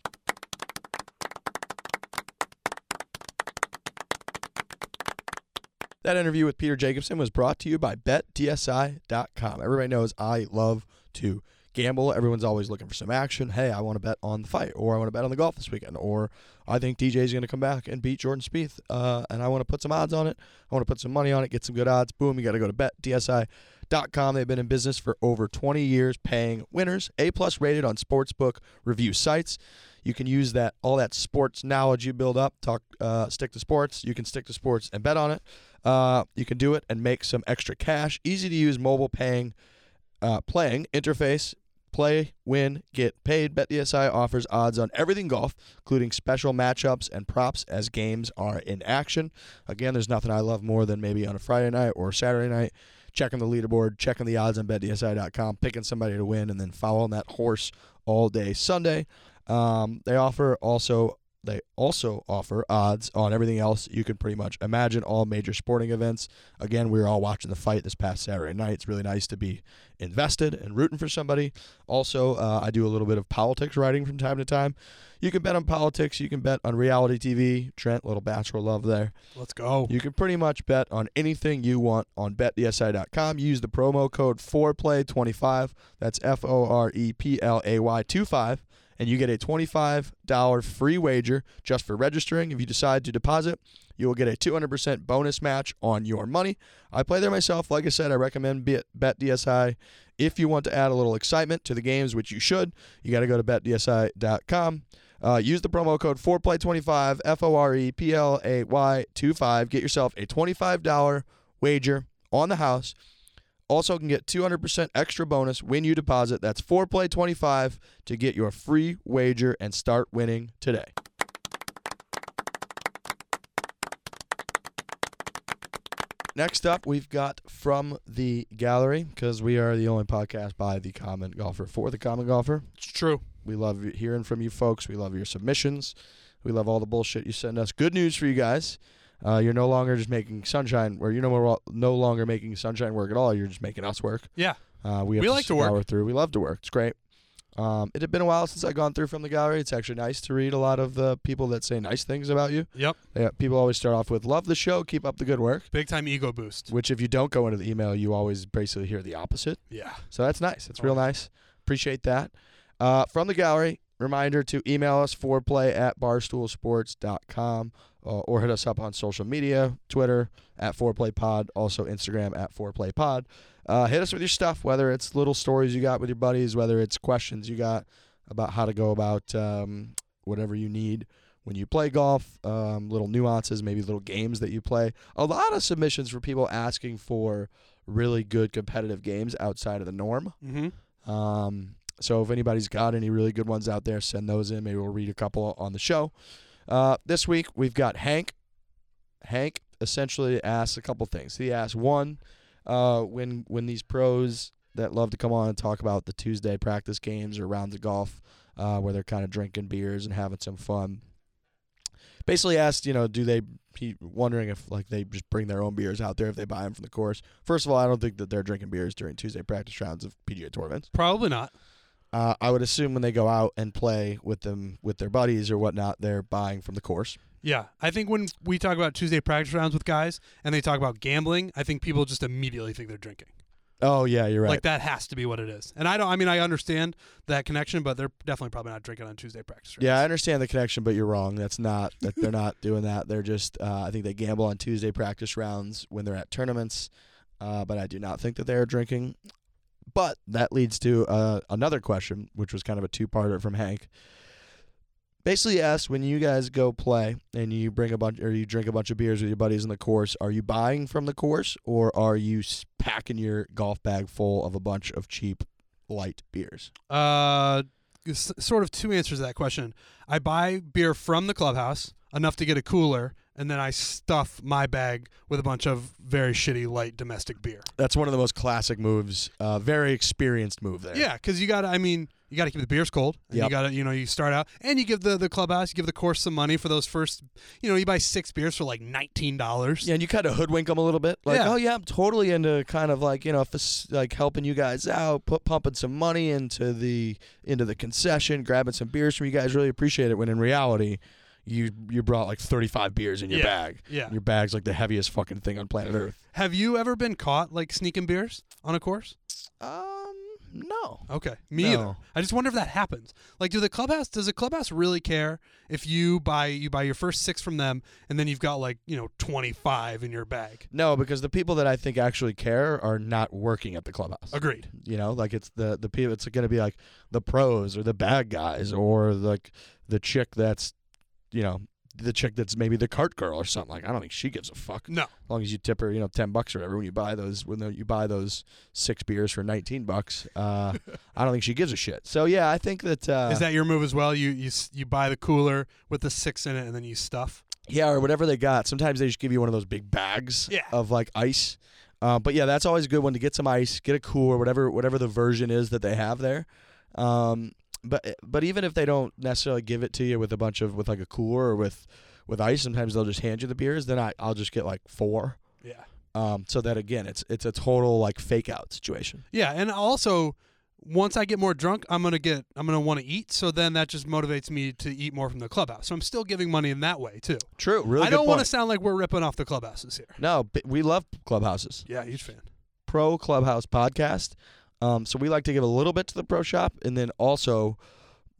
That interview with Peter Jacobsen was brought to you by BetDSI.com. Everybody knows I love to gamble. Everyone's always looking for some action. Hey, I want to bet on the fight, or I want to bet on the golf this weekend, or I think DJ is going to come back and beat Jordan Spieth, uh, and I want to put some odds on it. I want to put some money on it, get some good odds. Boom, you got to go to BetDSI.com. They've been in business for over 20 years, paying winners. A plus rated on sportsbook review sites. You can use that all that sports knowledge you build up. Talk, uh, stick to sports. You can stick to sports and bet on it. Uh, you can do it and make some extra cash. Easy to use mobile paying, uh, playing interface. Play, win, get paid. BetDSI offers odds on everything golf, including special matchups and props as games are in action. Again, there's nothing I love more than maybe on a Friday night or Saturday night checking the leaderboard, checking the odds on betdsi.com, picking somebody to win, and then following that horse all day Sunday. Um, they offer also they also offer odds on everything else you can pretty much imagine, all major sporting events. Again, we were all watching the fight this past Saturday night. It's really nice to be invested and rooting for somebody. Also, uh, I do a little bit of politics writing from time to time. You can bet on politics. You can bet on reality TV. Trent, little bachelor love there.
Let's go.
You can pretty much bet on anything you want on betdsi.com. Use the promo code 4play25. That's F O R E P L A Y 25 and you get a $25 free wager just for registering. If you decide to deposit, you will get a 200% bonus match on your money. I play there myself. Like I said, I recommend BetDSI. If you want to add a little excitement to the games, which you should, you got to go to betdsi.com. Uh, use the promo code 4play25, F O R E P L A Y 25. Get yourself a $25 wager on the house. Also, can get 200% extra bonus when you deposit. That's 4play25 to get your free wager and start winning today. Next up, we've got from the gallery because we are the only podcast by the common golfer for the common golfer.
It's true.
We love hearing from you folks. We love your submissions. We love all the bullshit you send us. Good news for you guys. Uh, you're no longer just making sunshine, or you're no more no longer making sunshine work at all. You're just making us work.
Yeah.
Uh, we have
We
to
like to work.
through. We love to work. It's great. Um, it had been a while since I gone through from the gallery. It's actually nice to read a lot of the people that say nice things about you.
Yep.
Yeah, people always start off with "Love the show, keep up the good work,"
Big time ego boost.
which if you don't go into the email, you always basically hear the opposite.
Yeah.
So that's nice. It's
Oh,
real nice. Appreciate that. Uh, from the gallery, reminder to email us foreplay at barstoolsports.com uh, or hit us up on social media, Twitter at foreplaypod, also Instagram at foreplaypod. Uh, hit us with your stuff, whether it's little stories you got with your buddies, whether it's questions you got about how to go about um, whatever you need when you play golf, um, little nuances, maybe little games that you play. A lot of submissions for people asking for really good competitive games outside of the norm.
Mm-hmm.
Um, so if anybody's got any really good ones out there, send those in. Maybe we'll read a couple on the show. Uh, this week we've got Hank. Hank essentially asks a couple things. He asked one, uh, when when these pros that love to come on and talk about the Tuesday practice games or rounds of golf, uh, where they're kind of drinking beers and having some fun. Basically asked, you know, do they? He wondering if like they just bring their own beers out there if they buy them from the course. First of all, I don't think that they're drinking beers during Tuesday practice rounds of PGA tournaments.
Probably not.
Uh, I would assume when they go out and play with them with their buddies or whatnot, they're buying from the course.
Yeah. I think when we talk about Tuesday practice rounds with guys and they talk about gambling, I think people just immediately think they're drinking.
Oh yeah, you're right.
Like that has to be what it is. And I don't I mean I understand that connection, but they're definitely probably not drinking on Tuesday practice rounds.
yeah, I understand the connection, but you're wrong. That's not that they're not doing that. They're just uh, I think they gamble on Tuesday practice rounds when they're at tournaments, uh, but I do not think that they are drinking. But that leads to uh, another question, which was kind of a two-parter from Hank. Basically, asked when you guys go play and you bring a bunch or you drink a bunch of beers with your buddies in the course, are you buying from the course or are you packing your golf bag full of a bunch of cheap light beers?
Uh, sort of two answers to that question. I buy beer from the clubhouse, enough to get a cooler, and then I stuff my bag with a bunch of very shitty light domestic beer.
That's one of the most classic moves. Uh, very experienced move there.
Yeah, because you got to, I mean, you got to keep the beers cold. And You got to, you know, you start out and you give the, the clubhouse, you give the course some money for those first, you know, you buy six beers for like $19.
Yeah, and you kind of hoodwink them a little bit, like,
Yeah.
"Oh yeah, I'm totally into kind of like you know, like helping you guys out, put pumping some money into the into the concession, grabbing some beers from you guys. Really appreciate it." When in reality, you you brought like 35 beers in your
Yeah.
bag.
Yeah.
Your bag's like the heaviest fucking thing on planet Earth.
Have you ever been caught like sneaking beers on a course?
Um, no.
Okay, me
No.
either. I just wonder if that happens. Like, do the clubhouse? Does the clubhouse really care if you buy you buy your first six from them, and then you've got like you know twenty five in your bag?
No, because the people that I think actually care are not working at the clubhouse.
Agreed.
You know, like it's the the people. It's going to be like the pros or the bad guys or like the chick that's, you know, the chick that's maybe the cart girl or something. Like I don't think she gives a fuck.
No.
As long as you tip her, you know, ten bucks or whatever when you buy those when you buy those six beers for nineteen bucks. Uh, I don't think she gives a shit. So yeah, I think that uh,
Is that your move as well? You you you buy the cooler with the six in it, and then you stuff.
Yeah, or whatever they got. Sometimes they just give you one of those big bags
Yeah.
of like ice. Uh, but yeah, that's always a good one to get some ice, get a cooler, whatever whatever the version is that they have there. Um, but but even if they don't necessarily give it to you with a bunch of with like a cooler or with with ice, sometimes they'll just hand you the beers. Then I I'll just get like four.
Yeah.
Um, so that again, it's it's a total like fake out situation.
Yeah, and also once I get more drunk, I'm gonna get I'm gonna want to eat. So then that just motivates me to eat more from the clubhouse. So I'm still giving money in that way too.
True. Really.
I don't want to sound like we're ripping off the clubhouses here.
No, we love clubhouses.
Yeah, huge fan.
Pro Clubhouse podcast. Um, so we like to give a little bit to the pro shop, and then also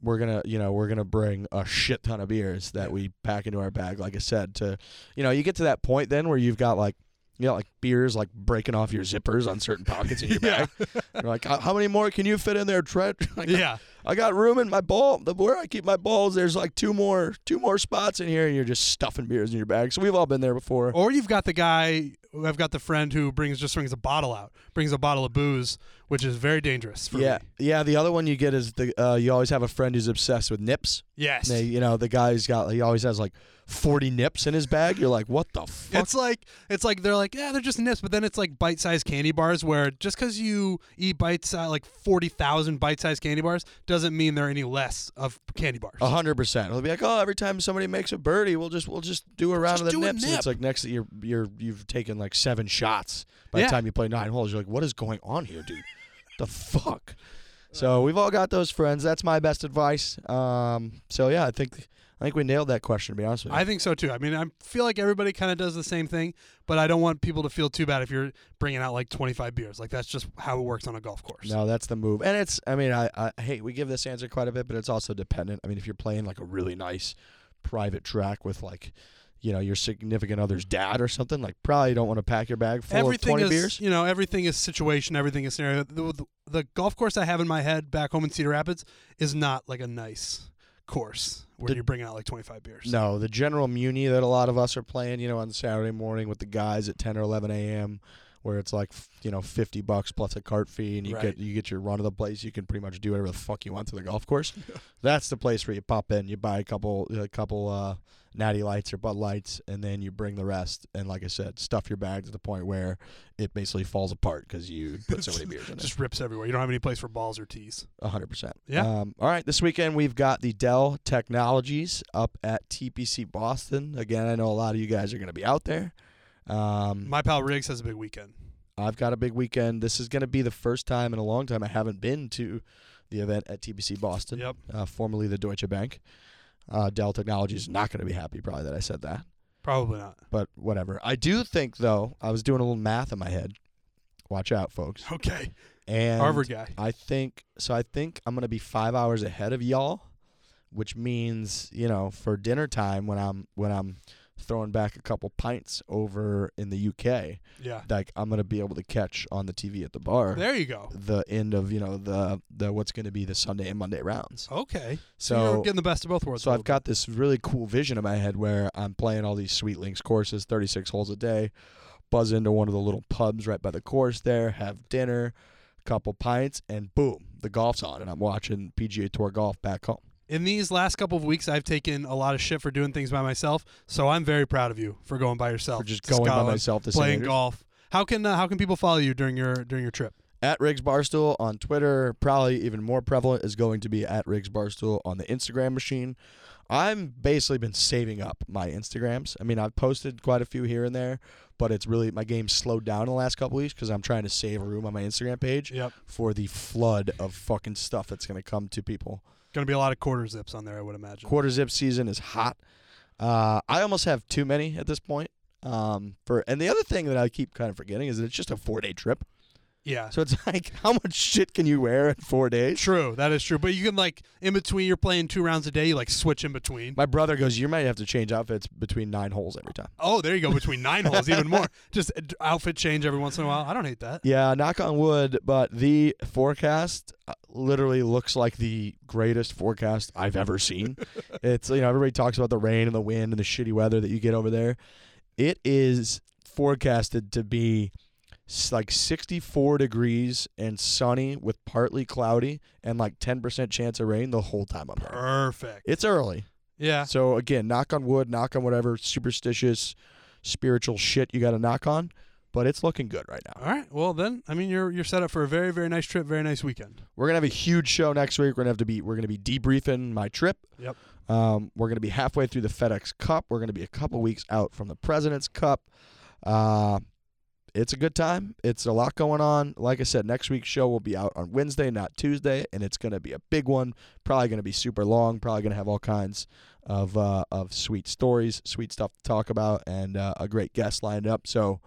we're gonna, you know, we're gonna bring a shit ton of beers that we pack into our bag. Like I said, to, you know, you get to that point then where you've got like, you know, like beers like breaking off your zippers on certain pockets in your bag. You're like, how, many more can you fit in there, Trent? Like,
Yeah,
I got room in my ball. The where I keep my balls, there's like two more, two more spots in here, and you're just stuffing beers in your bag. So we've all been there before.
or you've got the guy. I've got the friend who brings just brings a bottle out, brings a bottle of booze, which is very dangerous for
yeah,
me.
yeah. The other one you get is the uh, you always have a friend who's obsessed with nips.
Yes,
They, you know, the guy's got he always has like forty nips in his bag. You're like, what the fuck?
It's like it's like they're like yeah they're just nips, but then it's like bite-sized candy bars where just because you eat bites uh, like forty thousand bite-sized candy bars doesn't mean they're any less of candy bars.
A hundred percent. He'll be like, oh, every time somebody makes a birdie, we'll just we'll just do a round
Just
of the nips. And
nip.
it's like next you're you're you've taken like seven shots by
Yeah.
the time you play nine holes. You're like, what is going on here, dude? The fuck. So we've all got those friends. That's my best advice. Um. So yeah, I think I think we nailed that question. To be honest with you.
I think so too. I mean, I feel like everybody kind of does the same thing, but I don't want people to feel too bad if you're bringing out like 25 beers. Like that's just how it works on a golf course.
No, that's the move. And it's, I mean, I, I hate we give this answer quite a bit, but it's also dependent. I mean, if you're playing like a really nice private track with like, you know, your significant other's dad or something, like probably don't want to pack your bag full
everything
of 20
is,
beers.
you know, everything is situation, everything is scenario. The, the, the golf course I have in my head back home in Cedar Rapids is not like a nice course where
The-
you're bringing out like 25 beers.
No, the general muni that a lot of us are playing, you know, on Saturday morning with the guys at 10 or 11 a.m., where it's like, you know, 50 bucks plus a cart fee, and you
Right.
get you get your run of the place. You can pretty much do whatever the fuck you want to the golf course. That's the place where you pop in, you buy a couple a couple uh, natty lights or Bud Lights, and then you bring the rest. And like I said, stuff your bag to the point where it basically falls apart because you put so many beers in
It
it.
just rips everywhere. You don't have any place for balls or tees.
A hundred percent.
Yeah.
Um, all right. This weekend we've got the Dell Technologies up at TPC Boston. Again, I know a lot of you guys are going to be out there. Um,
My pal Riggs has a big weekend.
I've got a big weekend. This is going to be the first time in a long time I haven't been to the event at TPC Boston,
Yep.
uh, formerly the Deutsche Bank. Uh, Dell Technologies is not going to be happy probably that I said that,
Probably not.
but whatever. I do think though I was doing a little math in my head. Watch out, folks.
Okay.
And
Harvard guy.
I think so. I think I'm gonna be five hours ahead of y'all, which means you know for dinner time when I'm when I'm throwing back a couple pints over in the UK,
Yeah.
like I'm gonna be able to catch on the TV at the bar
There you go.
the end of you know the the what's gonna be the Sunday and Monday rounds.
Okay. So, you're getting the best of both worlds.
so I've
little
got this really cool vision in my head where I'm playing all these Sweet Links courses, 36 holes a day, buzz into one of the little pubs right by the course there, have dinner, a couple pints, and boom, the golf's on, and I'm watching PGA Tour golf back home.
In these last couple of weeks, I've taken a lot of shit for doing things by myself. So I'm very proud of you for going by yourself.
For just going by
Scotland,
myself to
playing golf. How can uh, how can people follow you during your during your trip?
At Riggs Barstool on Twitter, probably even more prevalent is going to be at Riggs Barstool on the Instagram machine. I'm basically been saving up my Instagrams. I mean, I've posted quite a few here and there, but it's really my game's slowed down in the last couple weeks because I'm trying to save room on my Instagram page
Yep.
for the flood of fucking stuff that's going to come to people.
Going to be a lot of quarter zips on there, I would imagine.
Quarter zip season is hot. Uh, I almost have too many at this point. Um, for and the other thing that I keep kind of forgetting is that it's just a four day trip.
Yeah.
So it's like, how much shit can you wear in four days?
True, that is true. But you can like in between, you're playing two rounds a day. You like switch in between.
My brother goes, you might have to change outfits between nine holes every time.
Oh, there you go. Between nine holes, even more. Just uh, outfit change every once in a while. I don't hate that.
Yeah, knock on wood, but the forecast uh, literally looks like the greatest forecast I've ever seen. it's you know everybody talks about the rain and the wind and the shitty weather that you get over there. It is forecasted to be like 64 degrees and sunny with partly cloudy and like 10% chance of rain the whole time I'm there.
Perfect.
It's early.
Yeah.
So again, knock on wood, knock on whatever superstitious, spiritual shit you got to knock on. but it's looking good right now.
All right. Well, then, I mean, you're you're set up for a very very nice trip, very nice weekend.
We're gonna have a huge show next week. We're gonna have to be we're gonna be debriefing my trip.
Yep.
Um, we're gonna be halfway through the FedEx Cup. We're gonna be a couple weeks out from the President's Cup. Uh, it's a good time. It's a lot going on. Like I said, next week's show will be out on Wednesday, not Tuesday, and it's gonna be a big one. Probably gonna be super long. Probably gonna have all kinds of uh, of sweet stories, sweet stuff to talk about, and uh, a great guest lined up. So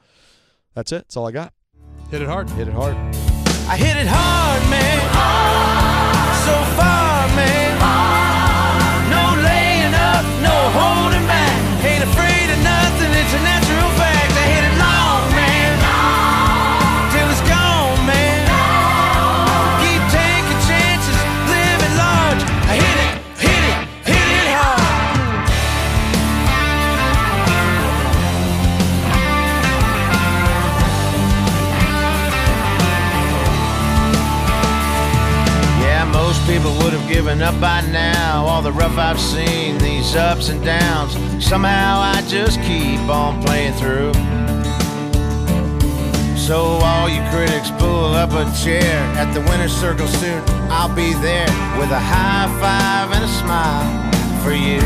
that's it. That's all I got.
Hit it hard.
Hit it hard.
I hit it hard, man. So far, given up by now. All the rough I've seen, these ups and downs. Somehow I just keep on playing through. So, all you critics, pull up a chair at the winner's circle soon. I'll be there with a high five and a smile for you.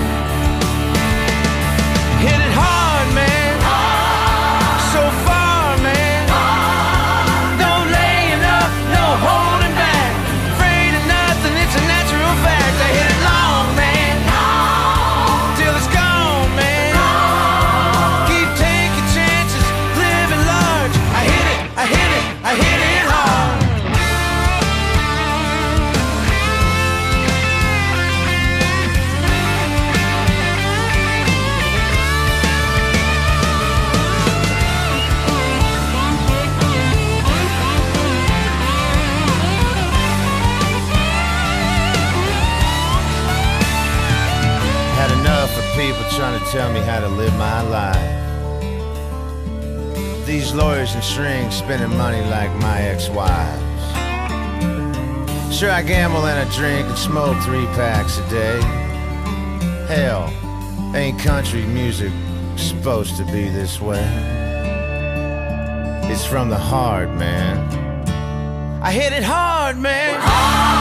Hit it hard, tell me how to live my life. These lawyers and strings spending money like my ex-wives. Sure, I gamble and I drink and smoke three packs a day. Hell, ain't country music supposed to be this way? It's from the heart, man. I hit it hard, man.